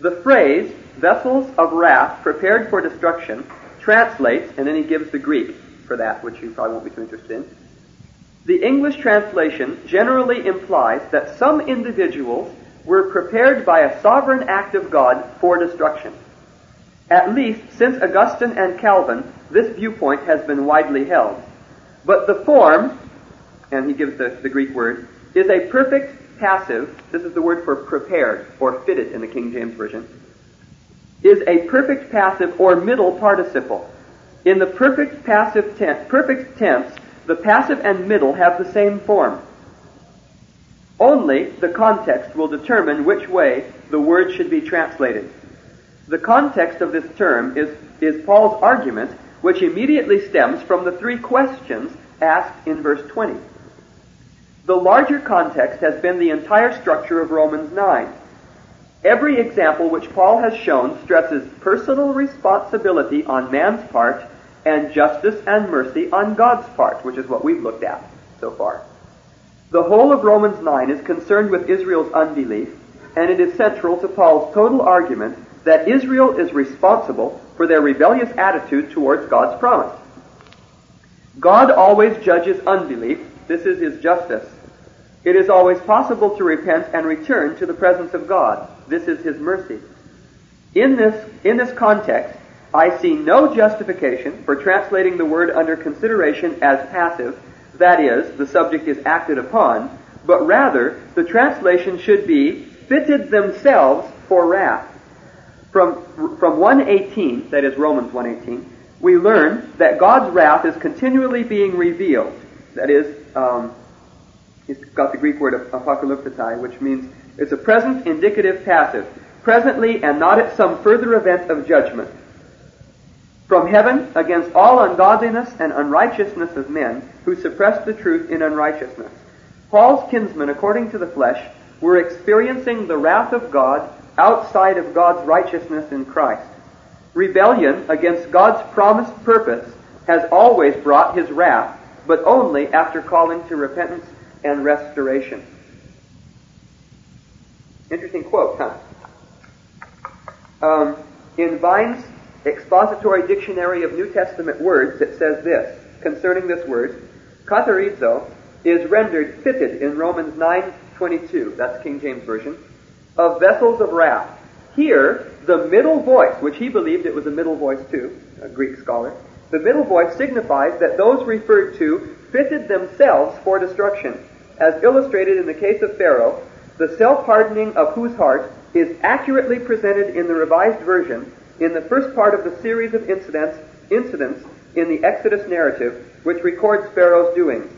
The phrase, vessels of wrath prepared for destruction, translates, and then he gives the Greek for that, which you probably won't be too interested in. The English translation generally implies that some individuals were prepared by a sovereign act of God for destruction. At least since Augustine and Calvin, this viewpoint has been widely held. But the form, and he gives the, the Greek word, is a perfect passive, this is the word for prepared or fitted in the King James Version, is a perfect passive or middle participle. In the perfect passive tense, perfect tense, the passive and middle have the same form. Only the context will determine which way the word should be translated. The context of this term is, is Paul's argument, which immediately stems from the three questions asked in verse 20. The larger context has been the entire structure of Romans 9. Every example which Paul has shown stresses personal responsibility on man's part and justice and mercy on God's part, which is what we've looked at so far. The whole of Romans 9 is concerned with Israel's unbelief, and it is central to Paul's total argument that Israel is responsible for their rebellious attitude towards God's promise. God always judges unbelief. This is his justice. It is always possible to repent and return to the presence of God. This is His mercy. In this, in this context, I see no justification for translating the word under consideration as passive, that is, the subject is acted upon, but rather the translation should be fitted themselves for wrath. From, from 118, that is Romans 118, we learn that God's wrath is continually being revealed. That is, um, He's got the Greek word apocalyptai, which means it's a present indicative passive. Presently and not at some further event of judgment. From heaven against all ungodliness and unrighteousness of men who suppress the truth in unrighteousness. Paul's kinsmen, according to the flesh, were experiencing the wrath of God outside of God's righteousness in Christ. Rebellion against God's promised purpose has always brought his wrath, but only after calling to repentance and restoration. Interesting quote, huh? Um, in Vine's expository dictionary of New Testament words, it says this concerning this word: "katartizo" is rendered fitted in Romans 9:22. That's King James version of vessels of wrath. Here, the middle voice, which he believed it was a middle voice too, a Greek scholar, the middle voice signifies that those referred to fitted themselves for destruction. As illustrated in the case of Pharaoh, the self-hardening of whose heart is accurately presented in the Revised Version in the first part of the series of incidents, incidents in the Exodus narrative, which records Pharaoh's doings.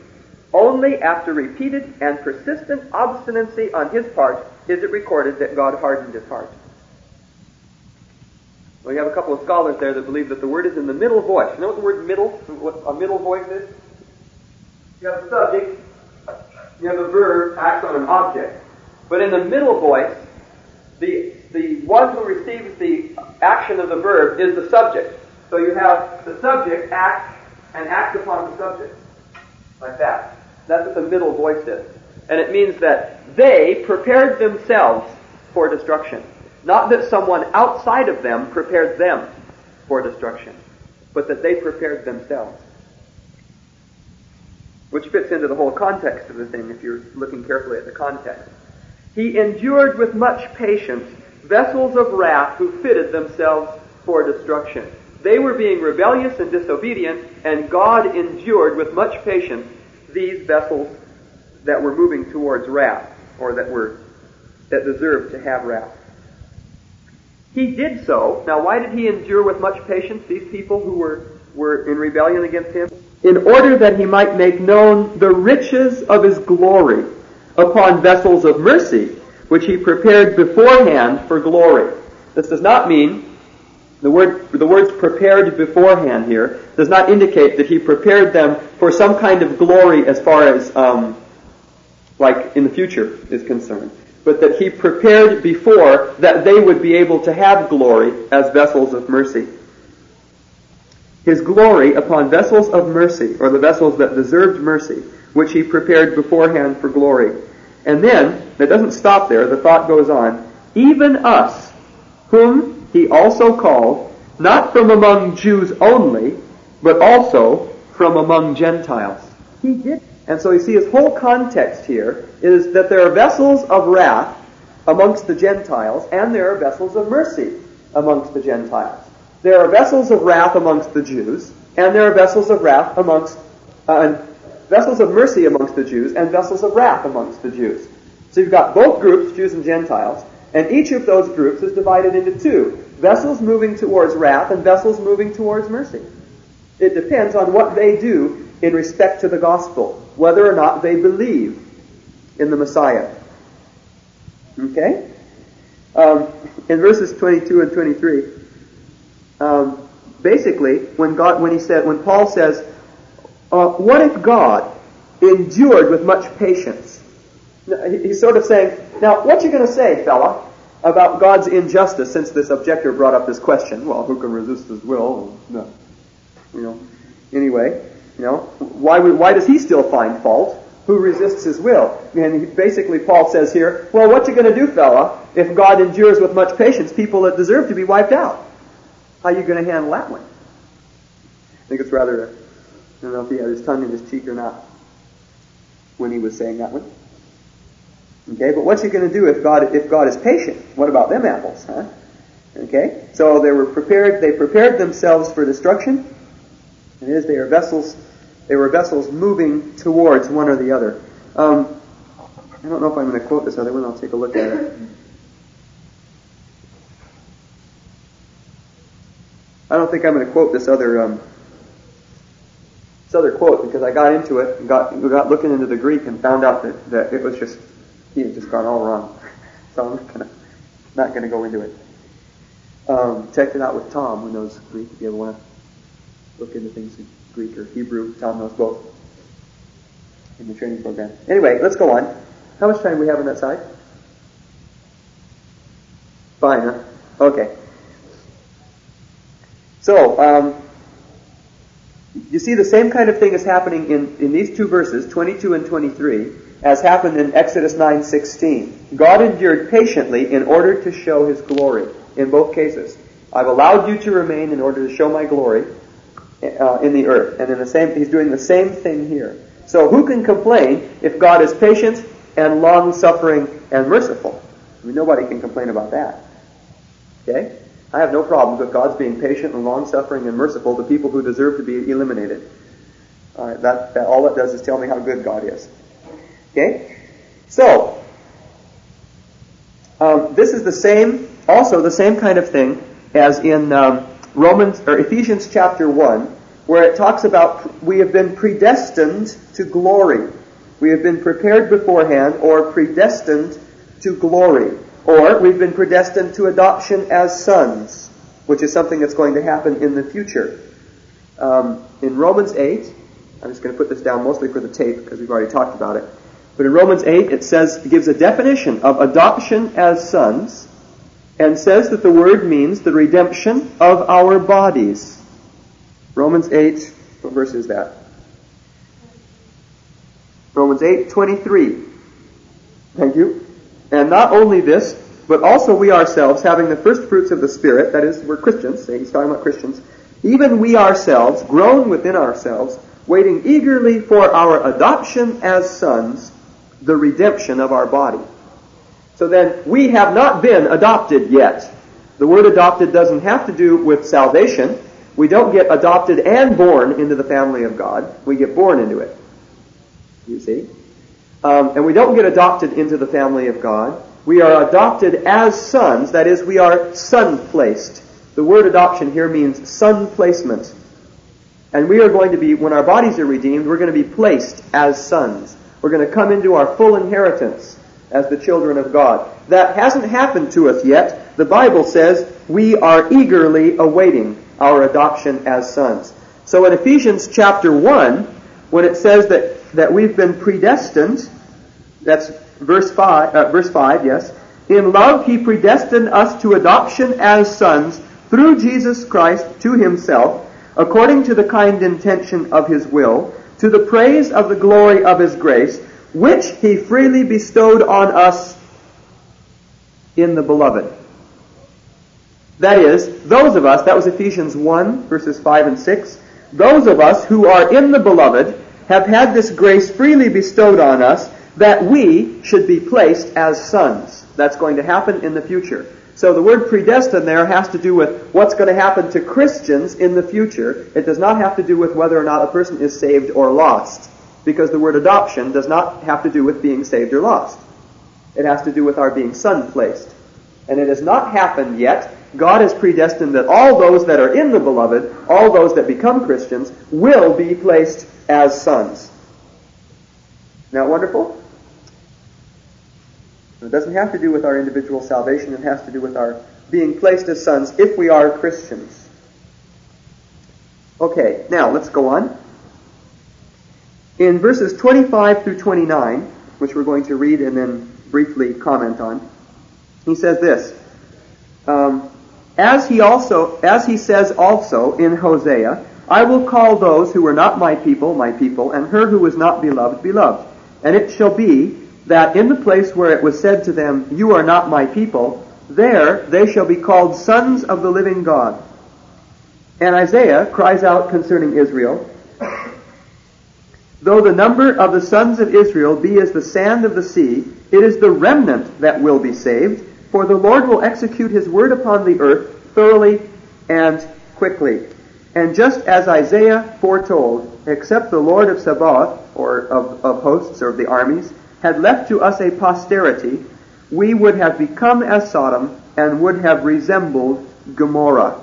Only after repeated and persistent obstinacy on his part is it recorded that God hardened his heart. Well, you have a couple of scholars there that believe that the word is in the middle voice. You know what the word middle, what a middle voice is? You have a subject, you have a verb acts on an object. But in the middle voice, the, the one who receives the action of the verb is the subject. So you have the subject act and act upon the subject. Like that. That's what the middle voice is. And it means that they prepared themselves for destruction. Not that someone outside of them prepared them for destruction, but that they prepared themselves which fits into the whole context of the thing if you're looking carefully at the context. He endured with much patience vessels of wrath who fitted themselves for destruction. They were being rebellious and disobedient, and God endured with much patience these vessels that were moving towards wrath, or that were that deserved to have wrath. He did so. Now, why did he endure with much patience these people who were, were in rebellion against him? In order that he might make known the riches of his glory upon vessels of mercy, which he prepared beforehand for glory. This does not mean the word, the words prepared beforehand here does not indicate that he prepared them for some kind of glory as far as, um, like in the future is concerned, but that he prepared before that they would be able to have glory as vessels of mercy. His glory upon vessels of mercy, or the vessels that deserved mercy, which he prepared beforehand for glory. And then, it doesn't stop there, the thought goes on, even us, whom he also called, not from among Jews only, but also from among Gentiles. He did. And so you see his whole context here is that there are vessels of wrath amongst the Gentiles, and there are vessels of mercy amongst the Gentiles. There are vessels of wrath amongst the Jews, and there are vessels of wrath amongst, uh, vessels of mercy amongst the Jews, and vessels of wrath amongst the Jews. So you've got both groups, Jews and Gentiles, and each of those groups is divided into two. Vessels moving towards wrath and vessels moving towards mercy. It depends on what they do in respect to the gospel, whether or not they believe in the Messiah. Okay? Um, in verses 22 and 23, um, basically, when God, when he said, when Paul says, uh, "What if God endured with much patience?" He's sort of saying, now, what you going to say, fella, about God's injustice since this objector brought up this question? Well, who can resist his will? No. You know, anyway, you know, why, why does he still find fault? Who resists his will? And basically Paul says here, well, what you going to do, fella, if God endures with much patience people that deserve to be wiped out? How you going to handle that one? I think it's rather, I don't know if he had his tongue in his cheek or not when he was saying that one. Okay, but what's he going to do if God if God is patient? What about them apples, huh? Okay, so they were prepared. They prepared themselves for destruction. It is they are vessels. They were vessels moving towards one or the other. Um, I don't know if I'm going to quote this other one. I'll take a look at it. I don't think I'm going to quote this other um, this other quote because I got into it and got got looking into the Greek and found out that, that it was just he had just gone all wrong. (laughs) So I'm not gonna, not gonna go into it. Um, check it out with Tom, who knows Greek. If you ever want to look into things in Greek or Hebrew, Tom knows both in the training program. Anyway, let's go on. How much time do we have on that side? Fine, huh? Okay. So, um, you see the same kind of thing is happening in, in these two verses, 22 and 23 as happened in Exodus 9:16. God endured patiently in order to show his glory in both cases. I've allowed you to remain in order to show my glory uh, in the earth. And in the same he's doing the same thing here. So who can complain if God is patient and long-suffering and merciful? I mean nobody can complain about that. Okay? I have no problems with God's being patient and long-suffering and merciful to people who deserve to be eliminated. All right, that, that all that does is tell me how good God is. Okay? So, um, this is the same, also the same kind of thing as in um, Romans or Ephesians chapter 1, where it talks about we have been predestined to glory. We have been prepared beforehand or predestined to glory. Or we've been predestined to adoption as sons, which is something that's going to happen in the future. Um, in Romans 8, I'm just going to put this down mostly for the tape because we've already talked about it. But in Romans 8, it says, it gives a definition of adoption as sons, and says that the word means the redemption of our bodies. Romans 8, what verse is that? Romans 8, 23. Thank you. And not only this, but also we ourselves, having the first fruits of the Spirit, that is, we're Christians, he's talking about Christians, even we ourselves, groan within ourselves, waiting eagerly for our adoption as sons, the redemption of our body. So then, we have not been adopted yet. The word adopted doesn't have to do with salvation. We don't get adopted and born into the family of God. We get born into it. You see? Um, and we don't get adopted into the family of God. We are adopted as sons, that is, we are son placed. The word adoption here means son placement. And we are going to be, when our bodies are redeemed, we're going to be placed as sons. We're going to come into our full inheritance as the children of God. That hasn't happened to us yet. The Bible says we are eagerly awaiting our adoption as sons. So in Ephesians chapter 1, when it says that, that we've been predestined, that's verse 5, uh, verse 5, yes. In love he predestined us to adoption as sons through Jesus Christ to himself, according to the kind intention of his will, to the praise of the glory of his grace, which he freely bestowed on us in the beloved. That is, those of us, that was Ephesians 1, verses 5 and 6, those of us who are in the beloved have had this grace freely bestowed on us that we should be placed as sons. That's going to happen in the future. So the word predestined there has to do with what's going to happen to Christians in the future. It does not have to do with whether or not a person is saved or lost. Because the word adoption does not have to do with being saved or lost. It has to do with our being son placed. And it has not happened yet. God has predestined that all those that are in the beloved, all those that become Christians, will be placed as sons. Isn't that wonderful? It doesn't have to do with our individual salvation, it has to do with our being placed as sons if we are Christians. Okay, now let's go on. In verses 25 through 29, which we're going to read and then briefly comment on, he says this. Um, as he also, as he says also in Hosea, I will call those who were not my people, my people, and her who was not beloved, beloved. And it shall be that in the place where it was said to them, You are not my people, there they shall be called sons of the living God. And Isaiah cries out concerning Israel, Though the number of the sons of Israel be as the sand of the sea, it is the remnant that will be saved, for the Lord will execute his word upon the earth thoroughly and quickly. And just as Isaiah foretold, except the Lord of Sabaoth, or of, of hosts, or of the armies, had left to us a posterity, we would have become as Sodom and would have resembled Gomorrah.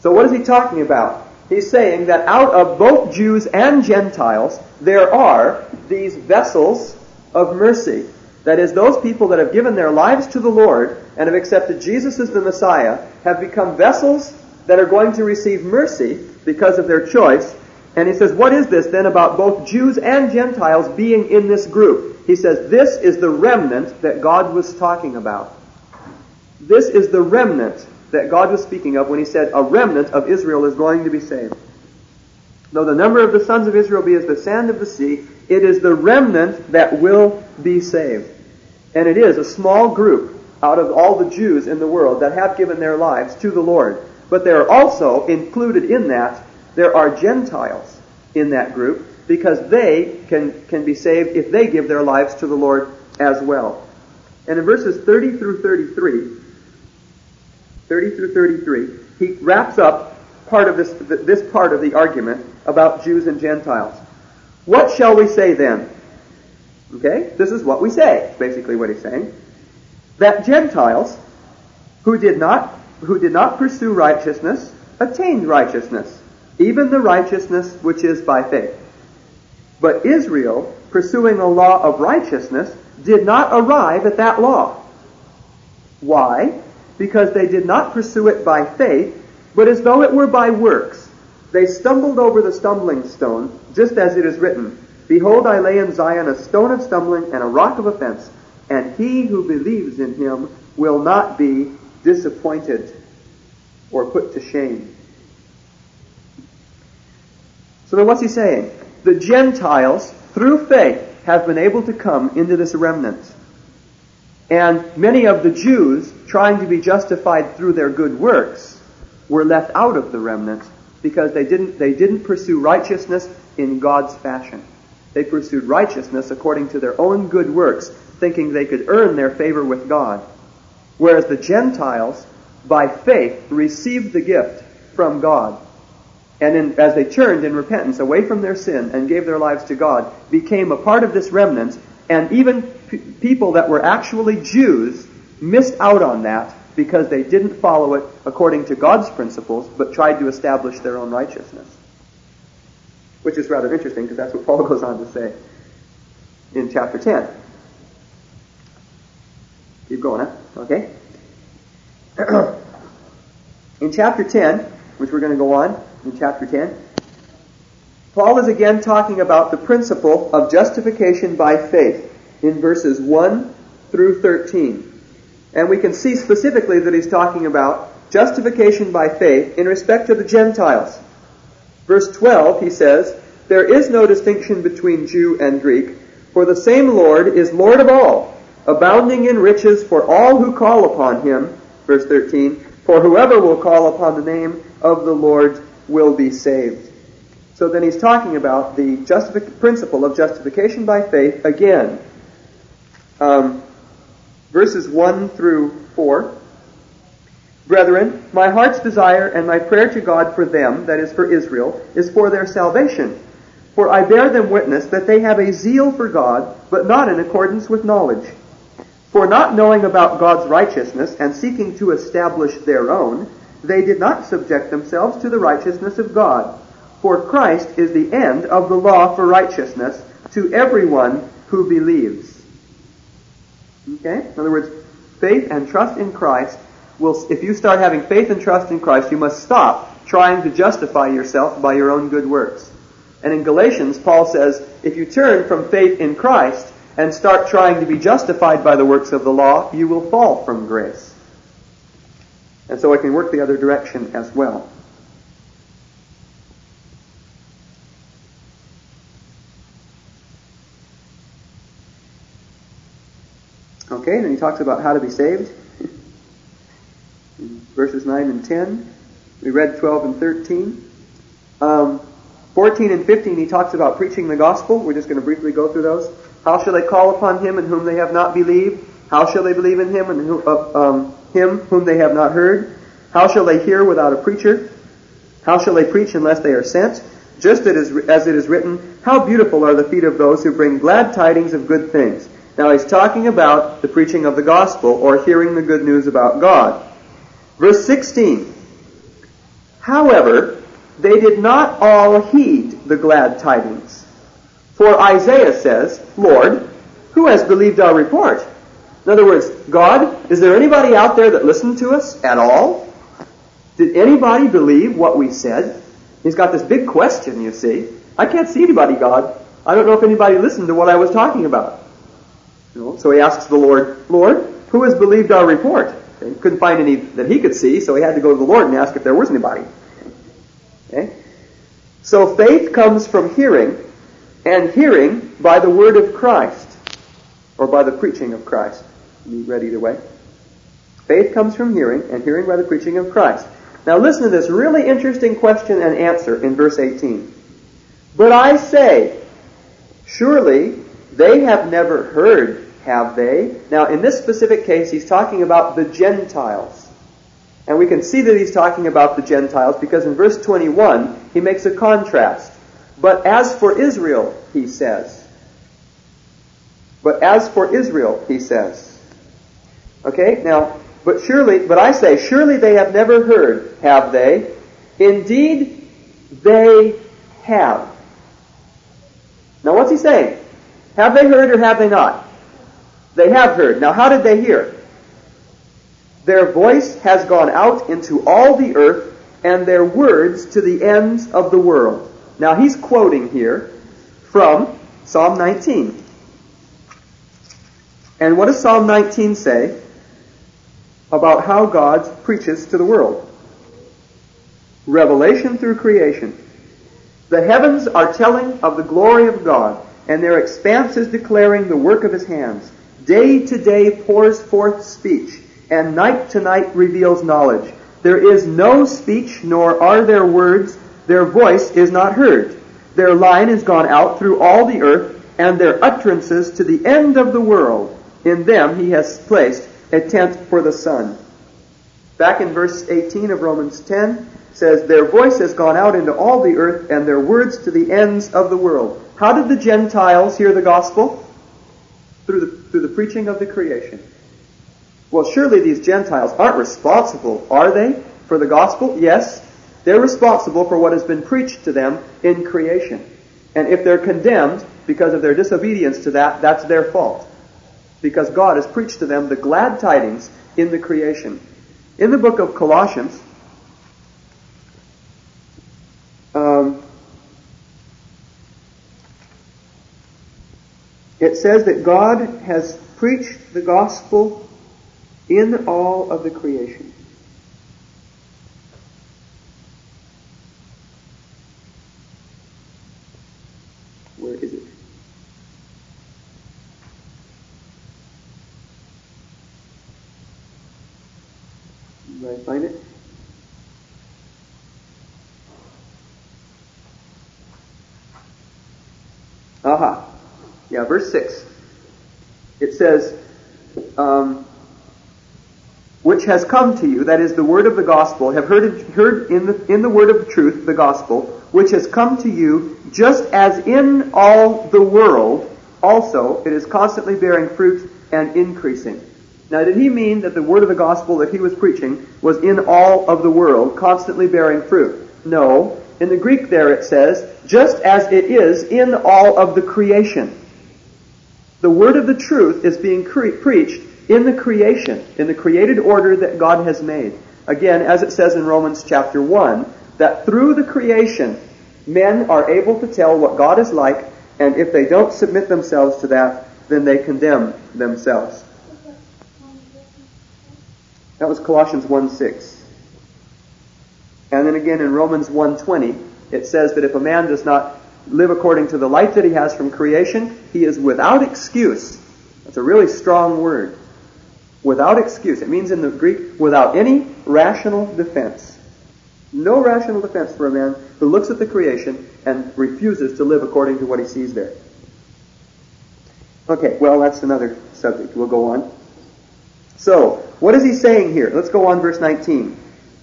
So what is he talking about? He's saying that out of both Jews and Gentiles, there are these vessels of mercy. That is, those people that have given their lives to the Lord and have accepted Jesus as the Messiah have become vessels that are going to receive mercy because of their choice. And he says, what is this then about both Jews and Gentiles being in this group? He says, This is the remnant that God was talking about. This is the remnant that God was speaking of when he said, A remnant of Israel is going to be saved. Though the number of the sons of Israel be as the sand of the sea, it is the remnant that will be saved. And it is a small group out of all the Jews in the world that have given their lives to the Lord. But there are also included in that, there are Gentiles in that group because they can, can be saved if they give their lives to the Lord as well. And in verses 30 through 33, 30 through 33, he wraps up part of this, this part of the argument about Jews and Gentiles. What shall we say then? Okay, this is what we say, basically what he's saying. That Gentiles who did not, who did not pursue righteousness attained righteousness, even the righteousness which is by faith. But Israel, pursuing a law of righteousness, did not arrive at that law. Why? Because they did not pursue it by faith, but as though it were by works. They stumbled over the stumbling stone, just as it is written, Behold, I lay in Zion a stone of stumbling and a rock of offense, and he who believes in him will not be disappointed or put to shame. So then what's he saying? the Gentiles, through faith, have been able to come into this remnant. And many of the Jews, trying to be justified through their good works, were left out of the remnant because they didn't, they didn't pursue righteousness in God's fashion. They pursued righteousness according to their own good works, thinking they could earn their favor with God. Whereas the Gentiles, by faith, received the gift from God and in, as they turned in repentance away from their sin and gave their lives to God, became a part of this remnant, and even people that were actually Jews missed out on that because they didn't follow it according to God's principles, but tried to establish their own righteousness. Which is rather interesting because that's what Paul (laughs) goes on to say in chapter 10. Keep going, huh? Okay. (clears throat) in chapter 10, which we're going to go on in chapter 10, Paul is again talking about the principle of justification by faith in verses 1 through 13. And we can see specifically that he's talking about justification by faith in respect to the Gentiles. Verse 12, he says, There is no distinction between Jew and Greek, for the same Lord is Lord of all, abounding in riches for all who call upon him. Verse 13, For whoever will call upon the name of the Lord will be saved. So then he's talking about the justific- principle of justification by faith again. Um, verses 1 through 4. Brethren, my heart's desire and my prayer to God for them, that is for Israel, is for their salvation. For I bear them witness that they have a zeal for God, but not in accordance with knowledge. For not knowing about God's righteousness and seeking to establish their own, they did not subject themselves to the righteousness of God. For Christ is the end of the law for righteousness to everyone who believes. Okay? In other words, faith and trust in Christ will, if you start having faith and trust in Christ, you must stop trying to justify yourself by your own good works. And in Galatians, Paul says, if you turn from faith in Christ and start trying to be justified by the works of the law, you will fall from grace. And so it can work the other direction as well. Okay, then he talks about how to be saved. (laughs) verses 9 and 10. We read 12 and 13. Um, 14 and 15, he talks about preaching the gospel. We're just going to briefly go through those. How shall they call upon him in whom they have not believed? How shall they believe in him and who, uh, um, him whom they have not heard? How shall they hear without a preacher? How shall they preach unless they are sent? Just as it is written, How beautiful are the feet of those who bring glad tidings of good things. Now he's talking about the preaching of the gospel or hearing the good news about God. Verse 16. However, they did not all heed the glad tidings. For Isaiah says, Lord, who has believed our report? In other words, God, is there anybody out there that listened to us at all? Did anybody believe what we said? He's got this big question, you see. I can't see anybody, God. I don't know if anybody listened to what I was talking about. So he asks the Lord, Lord, who has believed our report? He couldn't find any that he could see, so he had to go to the Lord and ask if there was anybody. Okay? So faith comes from hearing, and hearing by the word of Christ, or by the preaching of Christ. You read either way. Faith comes from hearing, and hearing by the preaching of Christ. Now listen to this really interesting question and answer in verse 18. But I say, surely they have never heard, have they? Now, in this specific case, he's talking about the Gentiles. And we can see that he's talking about the Gentiles because in verse 21, he makes a contrast. But as for Israel, he says. But as for Israel, he says. Okay, now, but surely, but I say, surely they have never heard, have they? Indeed, they have. Now, what's he saying? Have they heard or have they not? They have heard. Now, how did they hear? Their voice has gone out into all the earth, and their words to the ends of the world. Now, he's quoting here from Psalm 19. And what does Psalm 19 say about how God preaches to the world? Revelation through creation. The heavens are telling of the glory of God and their expanse is declaring the work of his hands. Day to day pours forth speech, and night to night reveals knowledge. There is no speech, nor are there words. Their voice is not heard. Their line is gone out through all the earth, and their utterances to the end of the world. In them he has placed a tent for the sun. Back in verse 18 of Romans 10 says, Their voice has gone out into all the earth, and their words to the ends of the world. How did the Gentiles hear the gospel? Through the, through the preaching of the creation. Well, surely these Gentiles aren't responsible, are they, for the gospel? Yes, they're responsible for what has been preached to them in creation. And if they're condemned because of their disobedience to that, that's their fault. Because God has preached to them the glad tidings in the creation. In the book of Colossians, um, it says that God has preached the gospel in all of the creation. Where is it? Did I find it? Aha. Yeah, verse 6. It says, um, which has come to you, that is the word of the gospel, have heard, heard in, the, in the word of truth, the gospel, which has come to you, just as in all the world, also it is constantly bearing fruit and increasing. Now, did he mean that the word of the gospel that he was preaching was in all of the world, constantly bearing fruit? No. In the Greek there it says, just as it is in all of the creation. The word of the truth is being cre- preached in the creation, in the created order that God has made. Again, as it says in Romans chapter 1, that through the creation, men are able to tell what God is like, and if they don't submit themselves to that, then they condemn themselves. That was Colossians 1 6. And then again in Romans 1.20, it says that if a man does not live according to the light that he has from creation, he is without excuse. That's a really strong word. Without excuse. It means in the Greek, without any rational defense. No rational defense for a man who looks at the creation and refuses to live according to what he sees there. Okay, well, that's another subject. We'll go on. So, what is he saying here? Let's go on verse 19.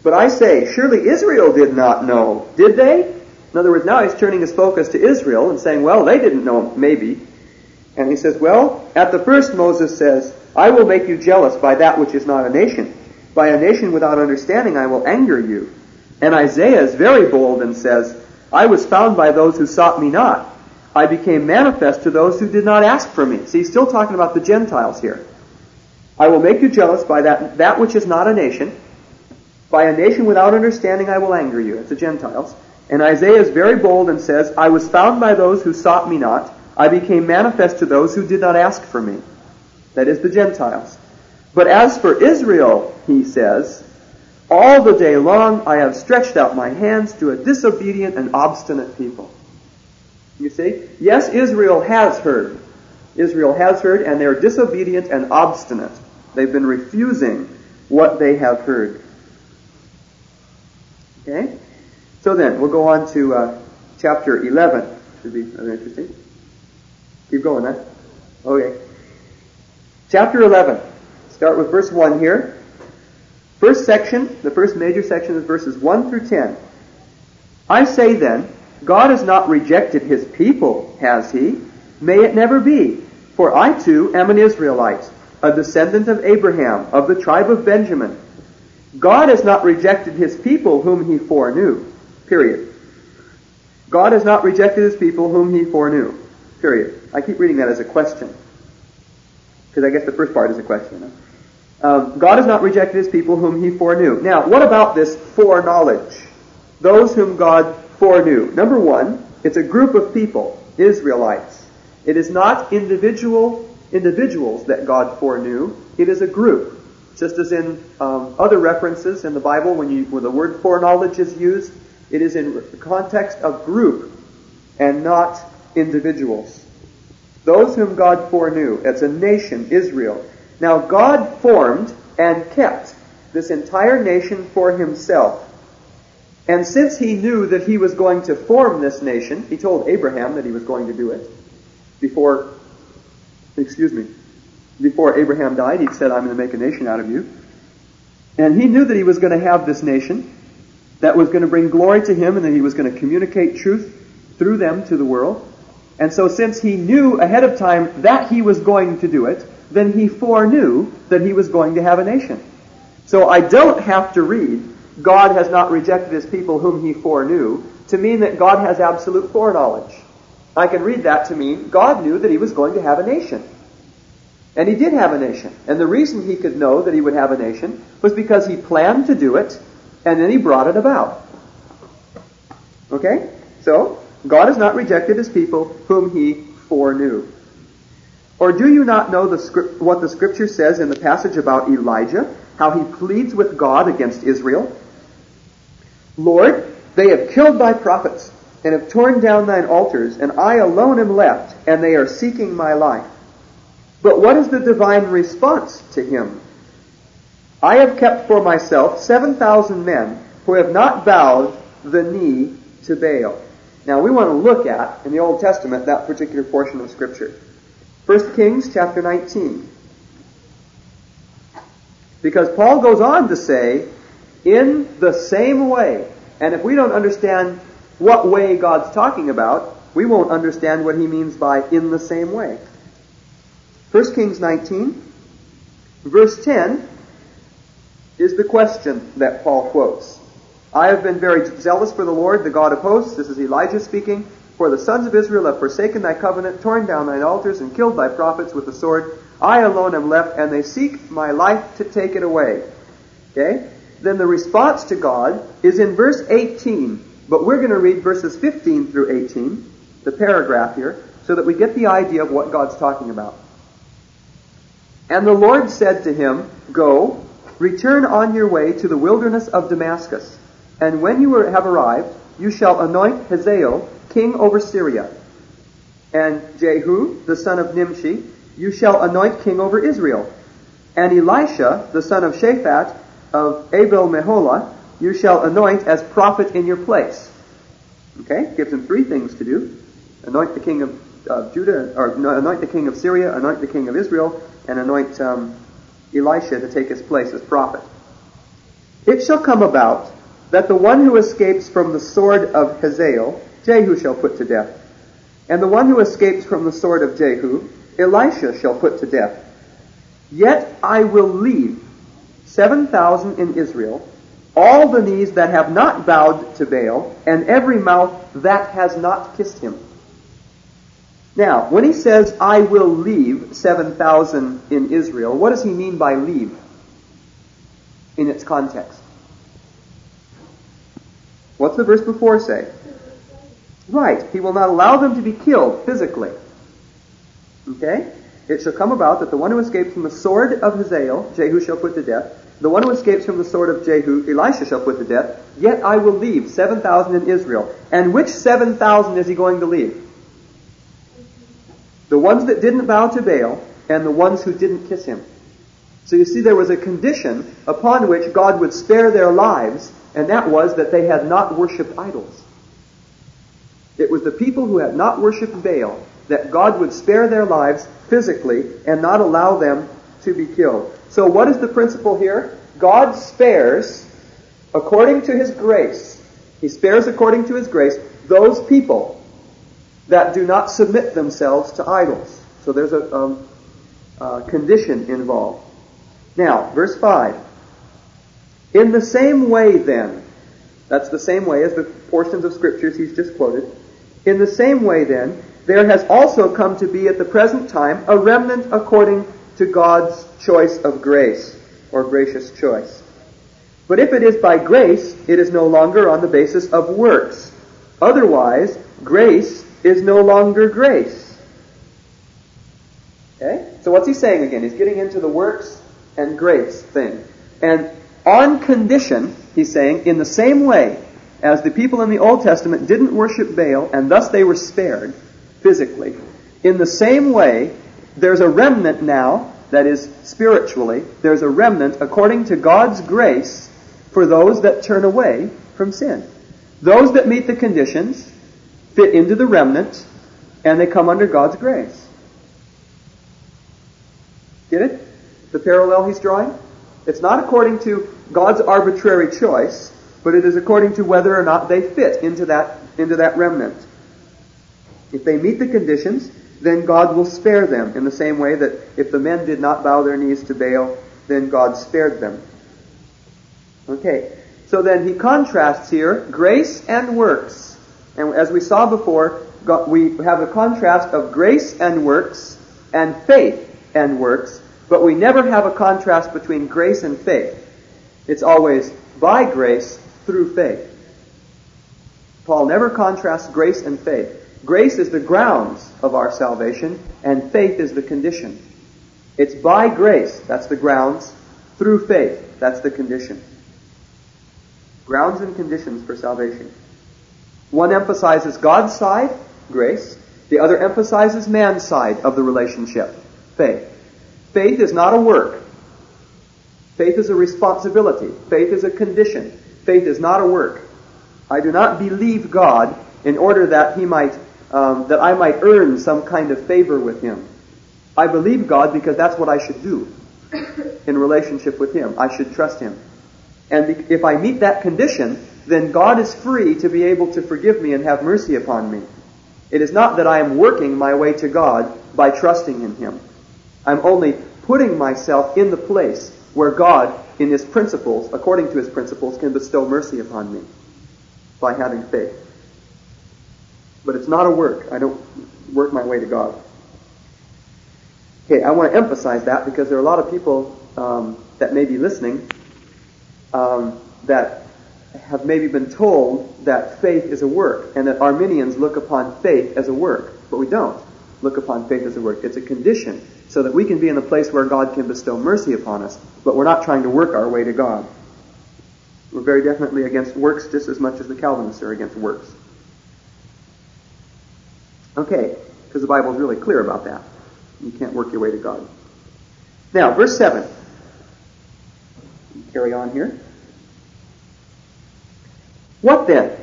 But I say, surely Israel did not know. Did they? In other words, now he's turning his focus to Israel and saying, well, they didn't know, maybe. And he says, well, at the first Moses says, I will make you jealous by that which is not a nation. By a nation without understanding I will anger you. And Isaiah is very bold and says, I was found by those who sought me not. I became manifest to those who did not ask for me. See, he's still talking about the Gentiles here. I will make you jealous by that, that which is not a nation. By a nation without understanding I will anger you. It's the Gentiles. And Isaiah is very bold and says, I was found by those who sought me not. I became manifest to those who did not ask for me. That is the Gentiles. But as for Israel, he says, all the day long I have stretched out my hands to a disobedient and obstinate people. You see? Yes, Israel has heard. Israel has heard, and they're disobedient and obstinate. They've been refusing what they have heard. Okay? So then, we'll go on to uh, chapter 11. Should be rather interesting. Keep going, huh? Okay. Chapter 11. Start with verse 1 here. First section, the first major section is verses 1 through 10. I say then, God has not rejected his people, has he? May it never be. For I too am an Israelite, a descendant of Abraham, of the tribe of Benjamin. God has not rejected his people whom he foreknew. Period. God has not rejected his people whom he foreknew. Period. I keep reading that as a question. Because I guess the first part is a question. Um, God has not rejected his people whom he foreknew. Now, what about this foreknowledge? Those whom God foreknew. Number one, it's a group of people, Israelites. It is not individual individuals that God foreknew. It is a group. Just as in um, other references in the Bible, when, you, when the word foreknowledge is used, it is in the context of group and not individuals. Those whom God foreknew. It's a nation, Israel. Now God formed and kept this entire nation for himself. And since he knew that he was going to form this nation, he told Abraham that he was going to do it before, excuse me, before Abraham died, he said, I'm going to make a nation out of you. And he knew that he was going to have this nation that was going to bring glory to him and that he was going to communicate truth through them to the world. And so since he knew ahead of time that he was going to do it, then he foreknew that he was going to have a nation. So I don't have to read, God has not rejected his people whom he foreknew, to mean that God has absolute foreknowledge. I can read that to mean God knew that he was going to have a nation. And he did have a nation. And the reason he could know that he would have a nation was because he planned to do it, and then he brought it about. Okay? So, God has not rejected his people whom he foreknew. Or do you not know the script, what the scripture says in the passage about Elijah, how he pleads with God against Israel? Lord, they have killed thy prophets and have torn down thine altars, and I alone am left, and they are seeking my life. But what is the divine response to him? I have kept for myself 7,000 men who have not bowed the knee to Baal. Now we want to look at, in the Old Testament, that particular portion of Scripture. 1 Kings chapter 19. Because Paul goes on to say, in the same way, and if we don't understand what way God's talking about, we won't understand what he means by in the same way. 1 Kings 19, verse 10 is the question that Paul quotes. I have been very zealous for the Lord, the God of hosts. This is Elijah speaking. For the sons of Israel have forsaken thy covenant, torn down thine altars, and killed thy prophets with the sword. I alone am left, and they seek my life to take it away. Okay? Then the response to God is in verse 18. But we're going to read verses 15 through 18, the paragraph here, so that we get the idea of what God's talking about. And the Lord said to him, Go, return on your way to the wilderness of Damascus. And when you have arrived, you shall anoint Hazael king over Syria. And Jehu, the son of Nimshi, you shall anoint king over Israel. And Elisha, the son of Shaphat of Abel Meholah, you shall anoint as prophet in your place. Okay? Gives him three things to do. Anoint the king of uh, Judah, or no, anoint the king of Syria, anoint the king of Israel, and anoint um, Elisha to take his place as prophet. It shall come about that the one who escapes from the sword of Hazael, Jehu shall put to death. And the one who escapes from the sword of Jehu, Elisha shall put to death. Yet I will leave seven thousand in Israel, all the knees that have not bowed to Baal, and every mouth that has not kissed him. Now, when he says, I will leave 7,000 in Israel, what does he mean by leave in its context? What's the verse before say? Right. He will not allow them to be killed physically. Okay? It shall come about that the one who escapes from the sword of Hazael, Jehu shall put to death. The one who escapes from the sword of Jehu, Elisha shall put to death. Yet I will leave 7,000 in Israel. And which 7,000 is he going to leave? The ones that didn't bow to Baal and the ones who didn't kiss him. So you see, there was a condition upon which God would spare their lives and that was that they had not worshipped idols. It was the people who had not worshipped Baal that God would spare their lives physically and not allow them to be killed. So what is the principle here? God spares according to his grace. He spares according to his grace those people that do not submit themselves to idols. So there's a, um, a condition involved. Now, verse 5. In the same way, then, that's the same way as the portions of scriptures he's just quoted. In the same way, then, there has also come to be at the present time a remnant according to God's choice of grace, or gracious choice. But if it is by grace, it is no longer on the basis of works. Otherwise, grace is no longer grace. Okay? So what's he saying again? He's getting into the works and grace thing. And on condition, he's saying, in the same way as the people in the Old Testament didn't worship Baal and thus they were spared physically, in the same way, there's a remnant now, that is spiritually, there's a remnant according to God's grace for those that turn away from sin. Those that meet the conditions fit into the remnant and they come under God's grace. Get it? The parallel he's drawing? It's not according to God's arbitrary choice, but it is according to whether or not they fit into that, into that remnant. If they meet the conditions, then God will spare them in the same way that if the men did not bow their knees to Baal, then God spared them. Okay, so then he contrasts here grace and works. And as we saw before, we have a contrast of grace and works and faith and works, but we never have a contrast between grace and faith. It's always by grace through faith. Paul never contrasts grace and faith. Grace is the grounds of our salvation, and faith is the condition. It's by grace, that's the grounds, through faith, that's the condition. Grounds and conditions for salvation. One emphasizes God's side, grace. The other emphasizes man's side of the relationship, faith. Faith is not a work. Faith is a responsibility. Faith is a condition. Faith is not a work. I do not believe God in order that He might, um, that I might earn some kind of favor with Him. I believe God because that's what I should do in relationship with Him. I should trust Him. And if I meet that condition, then God is free to be able to forgive me and have mercy upon me. It is not that I am working my way to God by trusting in Him. I'm only putting myself in the place where God, in His principles, according to His principles, can bestow mercy upon me by having faith. But it's not a work. I don't work my way to God. Okay, I want to emphasize that because there are a lot of people um, that may be listening um, that have maybe been told that faith is a work and that Arminians look upon faith as a work, but we don't look upon faith as a work. It's a condition so that we can be in a place where God can bestow mercy upon us, but we're not trying to work our way to God. We're very definitely against works just as much as the Calvinists are against works. Okay, because the Bible is really clear about that. You can't work your way to God. Now, verse 7. Carry on here. What then?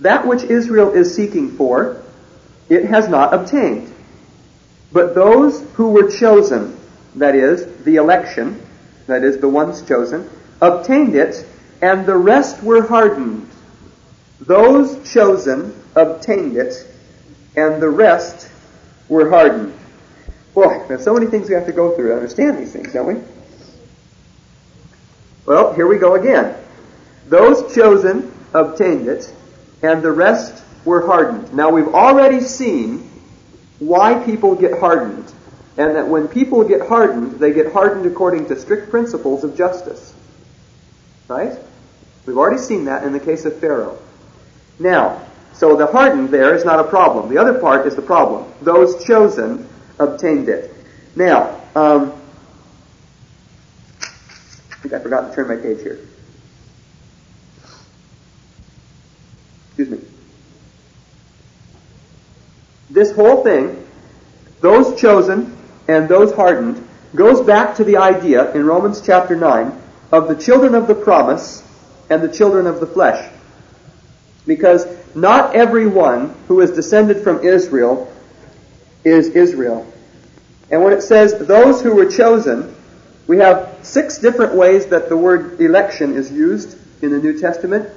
That which Israel is seeking for, it has not obtained. But those who were chosen, that is, the election, that is, the ones chosen, obtained it, and the rest were hardened. Those chosen obtained it, and the rest were hardened. Boy, there's so many things we have to go through to understand these things, don't we? Well, here we go again. Those chosen obtained it, and the rest were hardened. Now we've already seen why people get hardened, and that when people get hardened, they get hardened according to strict principles of justice. Right? We've already seen that in the case of Pharaoh. Now, so the hardened there is not a problem. The other part is the problem. Those chosen obtained it. Now, um, I think I forgot to turn my page here. Excuse me. This whole thing, those chosen and those hardened, goes back to the idea in Romans chapter 9 of the children of the promise and the children of the flesh. Because not everyone who is descended from Israel is Israel. And when it says those who were chosen, we have six different ways that the word election is used in the New Testament.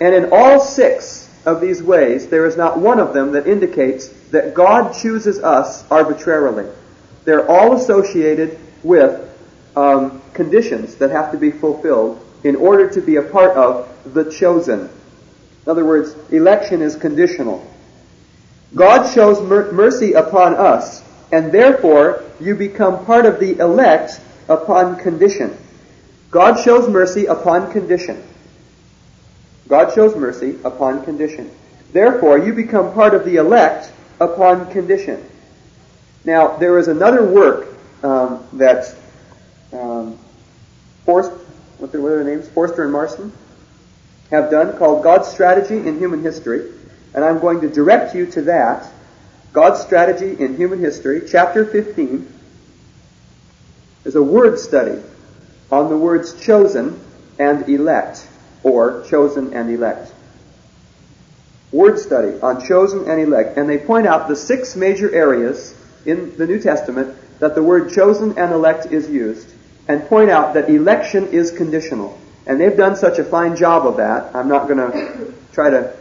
And in all six of these ways, there is not one of them that indicates that God chooses us arbitrarily. They're all associated with um, conditions that have to be fulfilled in order to be a part of the chosen. In other words, election is conditional. God shows mer- mercy upon us, and therefore you become part of the elect upon condition. God shows mercy upon condition. God shows mercy upon condition. Therefore, you become part of the elect upon condition. Now, there is another work um, that um, Forst, what are, their names? Forster and Marston have done called God's Strategy in Human History. And I'm going to direct you to that. God's Strategy in Human History, chapter 15. is a word study on the words chosen and elect, or chosen and elect. Word study on chosen and elect. And they point out the six major areas in the New Testament that the word chosen and elect is used, and point out that election is conditional. And they've done such a fine job of that, I'm not going to try to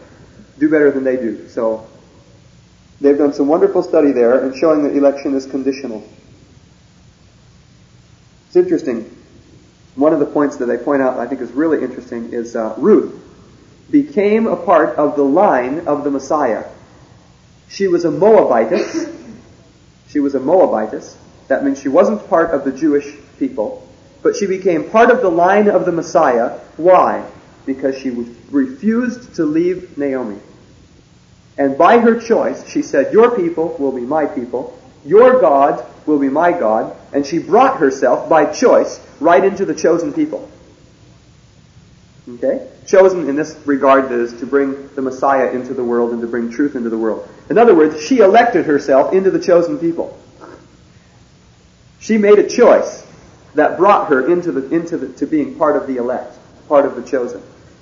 do better than they do. So They've done some wonderful study there and showing that election is conditional. It's interesting. One of the points that they point out I think is really interesting is uh, Ruth became a part of the line of the Messiah. She was a Moabitess. She was a Moabitess. That means she wasn't part of the Jewish people, but she became part of the line of the Messiah. Why? Because she refused to leave Naomi. And by her choice, she said, Your people will be my people, your God will be my God, and she brought herself by choice right into the chosen people. Okay? Chosen in this regard is to bring the Messiah into the world and to bring truth into the world. In other words, she elected herself into the chosen people. She made a choice that brought her into the, into the, to being part of the elect, part of the chosen.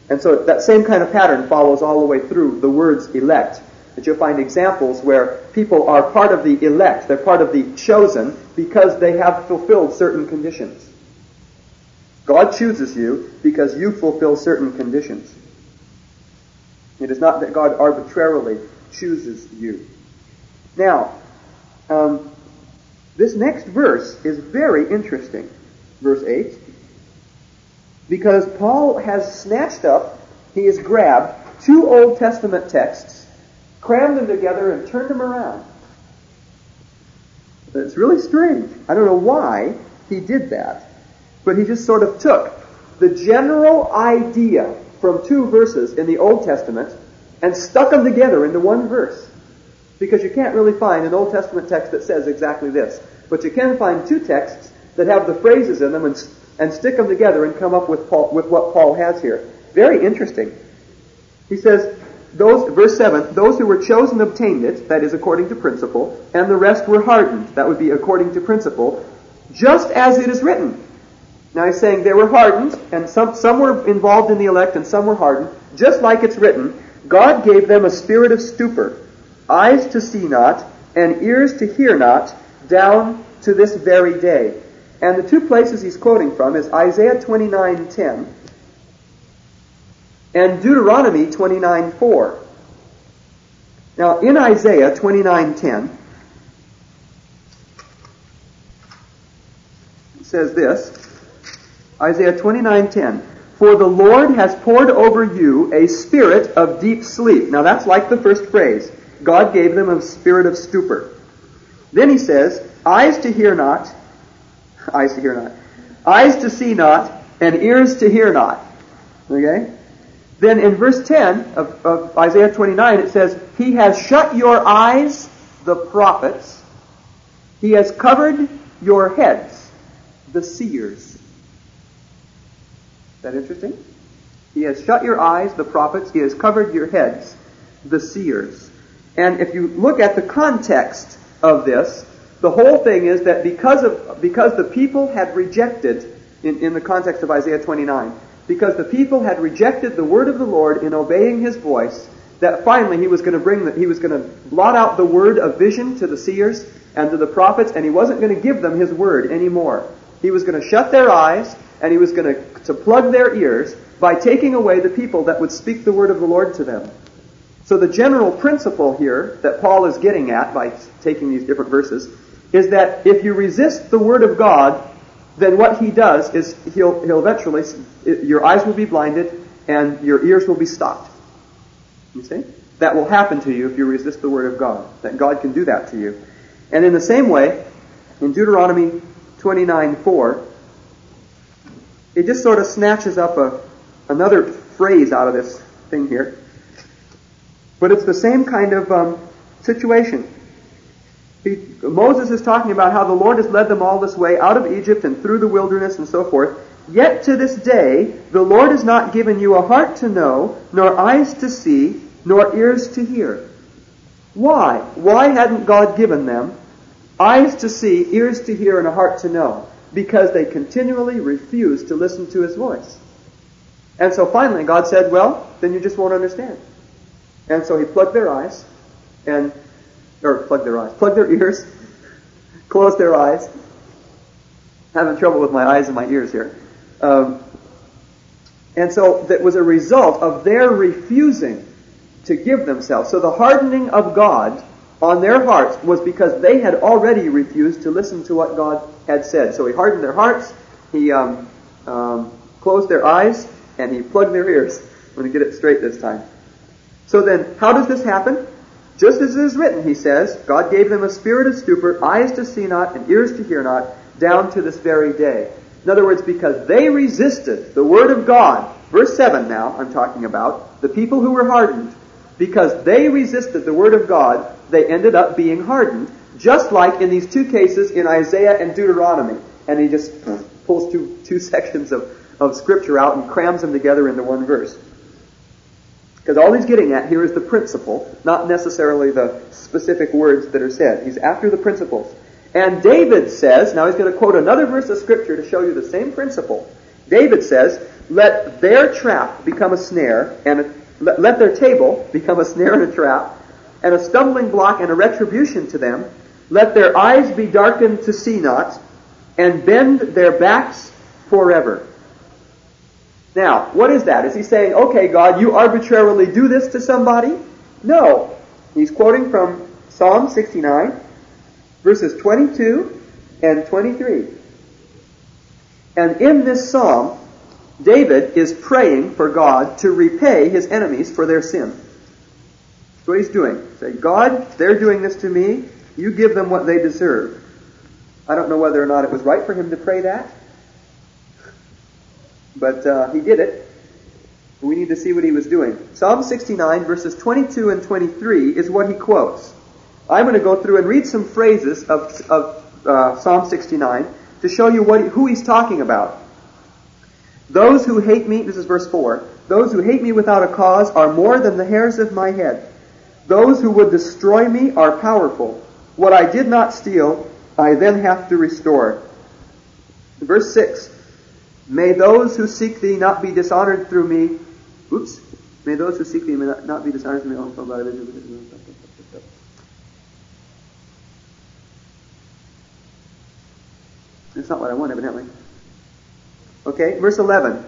And so that same kind of pattern follows all the way through the words elect. That you'll find examples where people are part of the elect, they're part of the chosen because they have fulfilled certain conditions. God chooses you because you fulfill certain conditions. It is not that God arbitrarily chooses you. Now, um, this next verse is very interesting. Verse 8. Because Paul has snatched up, he has grabbed two Old Testament texts, crammed them together, and turned them around. It's really strange. I don't know why he did that. But he just sort of took the general idea from two verses in the Old Testament and stuck them together into one verse. Because you can't really find an Old Testament text that says exactly this. But you can find two texts that have the phrases in them and, and stick them together and come up with, Paul, with what Paul has here. Very interesting. He says, those, verse 7, those who were chosen obtained it, that is according to principle, and the rest were hardened, that would be according to principle, just as it is written. Now he's saying they were hardened, and some, some were involved in the elect and some were hardened, just like it's written, God gave them a spirit of stupor, eyes to see not, and ears to hear not, down to this very day. And the two places he's quoting from is Isaiah 29:10 and Deuteronomy 29:4. Now in Isaiah 29:10 it says this, Isaiah 29:10. For the Lord has poured over you a spirit of deep sleep. Now that's like the first phrase. God gave them a spirit of stupor. Then he says, eyes to hear not, eyes to hear not, eyes to see not, and ears to hear not. Okay? Then in verse 10 of, of Isaiah 29, it says, He has shut your eyes, the prophets. He has covered your heads, the seers Is that interesting? He has shut your eyes, the prophets. He has covered your heads, the seers. And if you look at the context of this, the whole thing is that because of because the people had rejected, in, in the context of Isaiah 29, because the people had rejected the word of the Lord in obeying His voice, that finally He was going to bring the, He was going to blot out the word of vision to the seers and to the prophets, and He wasn't going to give them His word anymore. He was going to shut their eyes and he was going to, to plug their ears by taking away the people that would speak the word of the Lord to them. So the general principle here that Paul is getting at by taking these different verses is that if you resist the word of God, then what he does is he'll, he'll eventually, your eyes will be blinded and your ears will be stopped. You see? That will happen to you if you resist the word of God. That God can do that to you. And in the same way, in Deuteronomy 29, 4, it just sort of snatches up a, another phrase out of this thing here. But it's the same kind of um, situation. He, Moses is talking about how the Lord has led them all this way out of Egypt and through the wilderness and so forth. Yet to this day, the Lord has not given you a heart to know, nor eyes to see, nor ears to hear. Why? Why hadn't God given them eyes to see, ears to hear, and a heart to know? because they continually refused to listen to his voice. And so finally God said, well, then you just won't understand. And so he plugged their eyes and, or plugged their eyes, plug their ears, (laughs) close their eyes. Having trouble with my eyes and my ears here. Um, and so that was a result of their refusing to give themselves. So the hardening of God on their hearts was because they had already refused to listen to what God had said. So he hardened their hearts, he um, um, closed their eyes, and he plugged their ears. I'm going to get it straight this time. So then, how does this happen? Just as it is written, he says, God gave them a spirit of stupor, eyes to see not, and ears to hear not, down to this very day. In other words, because they resisted the word of God, verse 7 now, I'm talking about, the people who were hardened, because they resisted the word of God, they ended up being hardened, just like in these two cases in Isaiah and Deuteronomy. And he just pulls two, two (laughs) sections of, of scripture out and crams them together into one verse. Because all he's getting at here is the principle, not necessarily the specific words that are said. He's after the principles. And David says, now he's going to quote another verse of scripture to show you the same principle. David says, let their trap become a snare, and a, let, let their table become a snare and a trap, and a stumbling block and a retribution to them. Let their eyes be darkened to see not, and bend their backs forever. Now, what is that? Is he saying, okay, God, you arbitrarily do this to somebody? No. He's quoting from Psalm 69, verses 22 and 23. And in this psalm, David is praying for God to repay his enemies for their sin. That's what he's doing. Say, God, they're doing this to me. You give them what they deserve. I don't know whether or not it was right for him to pray that, but uh, he did it. We need to see what he was doing. Psalm 69, verses 22 and 23 is what he quotes. I'm going to go through and read some phrases of, of uh, Psalm 69 to show you what, who he's talking about. Those who hate me, this is verse 4, those who hate me without a cause are more than the hairs of my head. Those who would destroy me are powerful. What I did not steal, I then have to restore. Verse 6, May those who seek thee not be dishonored through me. Oops. May those who seek thee not be dishonored through me. Oh, That's not what I want, evidently. Okay, verse 11.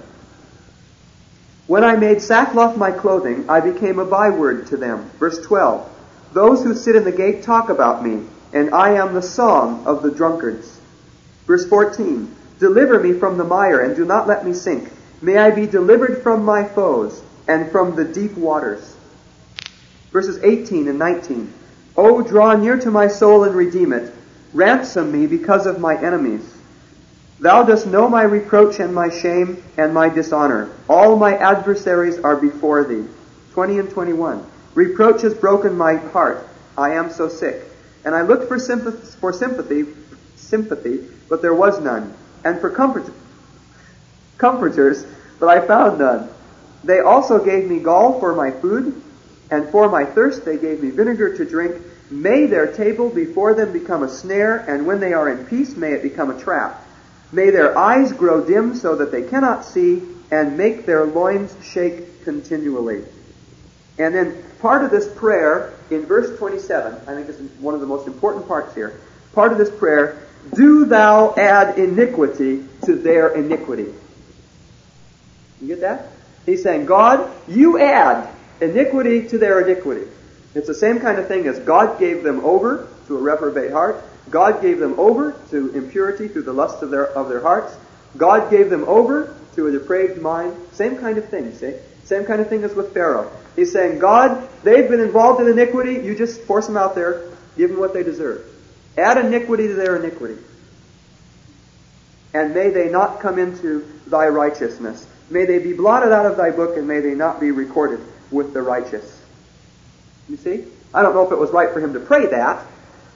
When I made sackcloth my clothing, I became a byword to them. Verse 12. Those who sit in the gate talk about me, and I am the song of the drunkards. Verse 14. Deliver me from the mire, and do not let me sink. May I be delivered from my foes, and from the deep waters. Verses 18 and 19. O draw near to my soul and redeem it. Ransom me because of my enemies. Thou dost know my reproach and my shame and my dishonor. All my adversaries are before thee. 20 and 21. Reproach has broken my heart. I am so sick. And I looked for sympathy, for sympathy, sympathy, but there was none. And for comfort, comforters, but I found none. They also gave me gall for my food, and for my thirst they gave me vinegar to drink. May their table before them become a snare, and when they are in peace, may it become a trap. May their eyes grow dim so that they cannot see, and make their loins shake continually. And then part of this prayer in verse 27, I think is one of the most important parts here. Part of this prayer, do thou add iniquity to their iniquity. You get that? He's saying, God, you add iniquity to their iniquity. It's the same kind of thing as God gave them over to a reprobate heart. God gave them over to impurity through the lust of their, of their hearts. God gave them over to a depraved mind. Same kind of thing, see? Same kind of thing as with Pharaoh. He's saying, God, they've been involved in iniquity. You just force them out there. Give them what they deserve. Add iniquity to their iniquity. And may they not come into thy righteousness. May they be blotted out of thy book, and may they not be recorded with the righteous. You see? I don't know if it was right for him to pray that,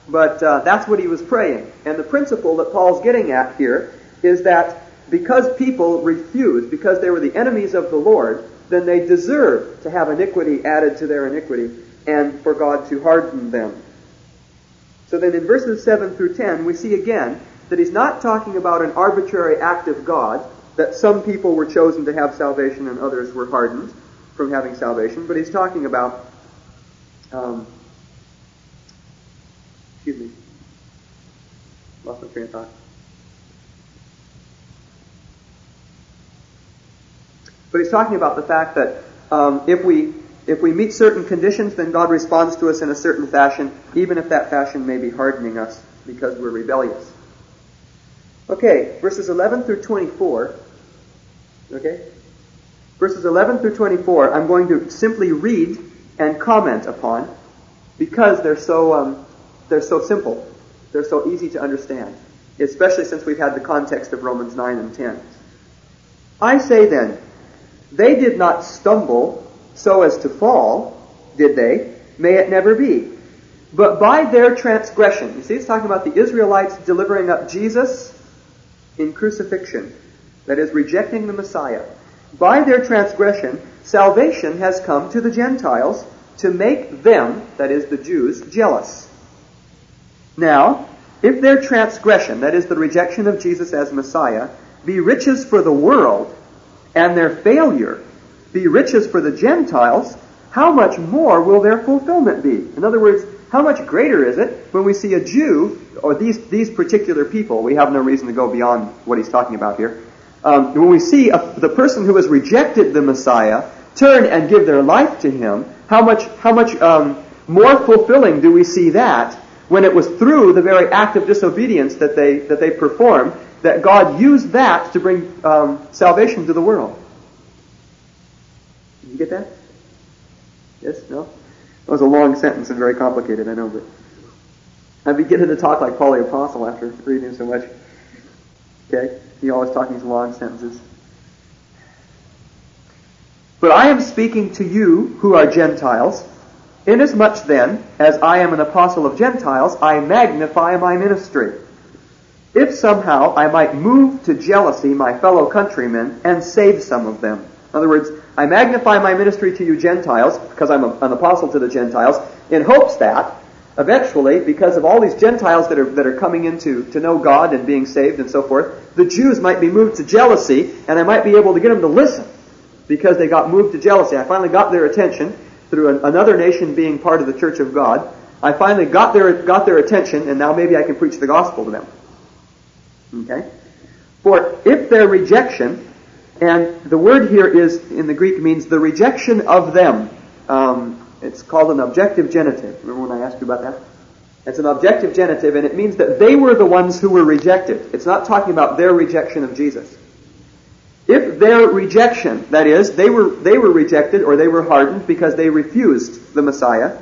but uh, that's what he was praying. And the principle that Paul's getting at here is that because people refused, because they were the enemies of the Lord, then they deserve to have iniquity added to their iniquity and for God to harden them. So then in verses 7 through 10, we see again that he's not talking about an arbitrary act of God, that some people were chosen to have salvation and others were hardened from having salvation, but he's talking about um, Excuse me. Lost my train of thought. But he's talking about the fact that um, if we If we meet certain conditions, then God responds to us in a certain fashion, even if that fashion may be hardening us because we're rebellious. Okay, verses 11 through 24. Okay? Verses 11 through 24, I'm going to simply read and comment upon because they're so, um, they're so simple. They're so easy to understand, especially since we've had the context of Romans 9 and 10. I say then, they did not stumble so as to fall, did they? May it never be. But by their transgression, you see, it's talking about the Israelites delivering up Jesus in crucifixion, that is, rejecting the Messiah. By their transgression, salvation has come to the Gentiles to make them, that is, the Jews, jealous. Now, if their transgression, that is, the rejection of Jesus as Messiah, be riches for the world, and their failure be riches for the Gentiles, how much more will their fulfillment be? In other words, how much greater is it when we see a Jew, or these, these particular people, we have no reason to go beyond what he's talking about here, um, when we see a, the person who has rejected the Messiah turn and give their life to him, how much, how much um, more fulfilling do we see that when it was through the very act of disobedience that they, that they performed that God used that to bring um, salvation to the world? Did you get that? Yes? No? That was a long sentence and very complicated, I know, but I'm beginning to talk like Paul the Apostle after reading so much. Okay? He always talking these long sentences. But I am speaking to you who are Gentiles. Inasmuch then, as I am an apostle of Gentiles, I magnify my ministry. If somehow I might move to jealousy my fellow countrymen and save some of them. In other words, I magnify my ministry to you Gentiles, because I'm a, an apostle to the Gentiles, in hopes that eventually, because of all these Gentiles that are, that are coming into to know God and being saved and so forth, the Jews might be moved to jealousy, and I might be able to get them to listen because they got moved to jealousy. I finally got their attention through an, another nation being part of the church of God. I finally got their, got their attention, and now maybe I can preach the gospel to them. Okay? For if their rejection, and the word here is, in the Greek, means the rejection of them. Um, it's called an objective genitive. Remember when I asked you about that? It's an objective genitive, and it means that they were the ones who were rejected. It's not talking about their rejection of Jesus. If their rejection, that is, they were, they were rejected or they were hardened because they refused the Messiah,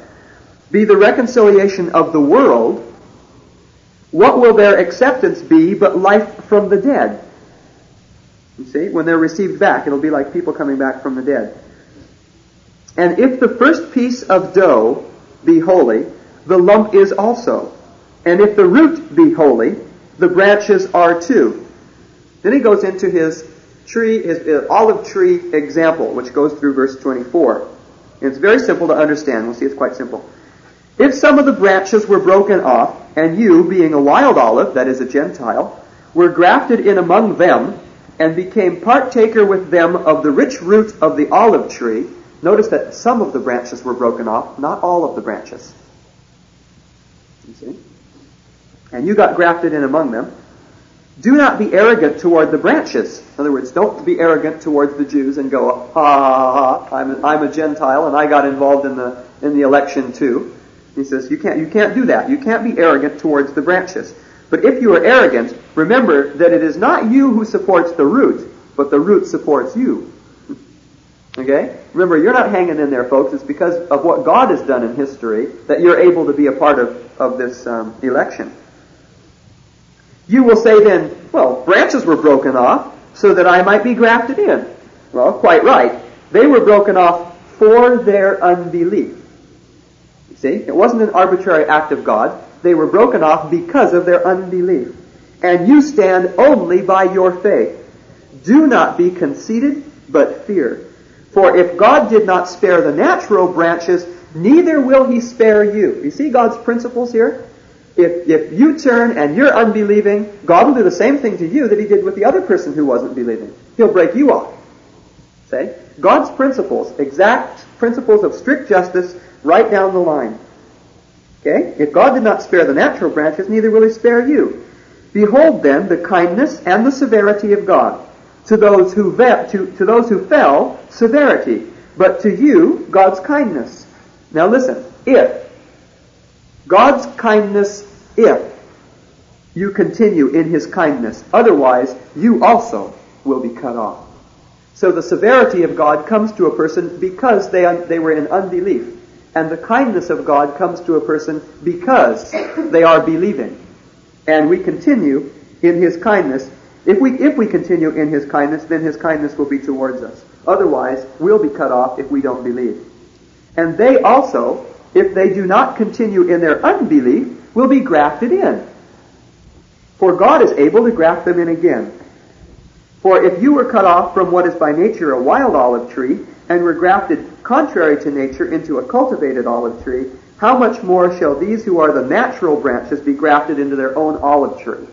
be the reconciliation of the world, what will their acceptance be but life from the dead? You see, when they're received back, it'll be like people coming back from the dead. And if the first piece of dough be holy, the lump is also. And if the root be holy, the branches are too. Then he goes into his tree, his uh, olive tree example, which goes through verse 24. And it's very simple to understand. We'll see it's quite simple. If some of the branches were broken off, and you, being a wild olive, that is a Gentile, were grafted in among them, and became partaker with them of the rich root of the olive tree, Notice that some of the branches were broken off, not all of the branches. You see? And you got grafted in among them. Do not be arrogant toward the branches. In other words, don't be arrogant towards the Jews and go, ha ha ha, I'm a, I'm a Gentile and I got involved in the, in the election too. He says, you can't, you can't do that. You can't be arrogant towards the branches. But if you are arrogant, remember that it is not you who supports the root, but the root supports you. Okay? Remember, you're not hanging in there, folks. It's because of what God has done in history that you're able to be a part of, of this um, election. You will say then, well, branches were broken off so that I might be grafted in. Well, quite right. They were broken off for their unbelief. You see? It wasn't an arbitrary act of God. They were broken off because of their unbelief. And you stand only by your faith. Do not be conceited, but fear. For if God did not spare the natural branches, neither will he spare you. You see God's principles here? If, if you turn and you're unbelieving, God will do the same thing to you that he did with the other person who wasn't believing. He'll break you off. Say? God's principles, exact principles of strict justice, right down the line. Okay? If God did not spare the natural branches, neither will he spare you. Behold then the kindness and the severity of God to those who ve- to, to those who fell severity, but to you God's kindness. Now listen, if God's kindness, if you continue in his kindness, otherwise you also will be cut off. So the severity of God comes to a person because they, they were in unbelief. And the kindness of God comes to a person because they are believing. And we continue in his kindness. If we, if we continue in his kindness, then his kindness will be towards us. Otherwise, we'll be cut off if we don't believe. And they also, if they do not continue in their unbelief, will be grafted in. For God is able to graft them in again. For if you were cut off from what is by nature a wild olive tree, and were grafted contrary to nature into a cultivated olive tree, how much more shall these who are the natural branches be grafted into their own olive tree?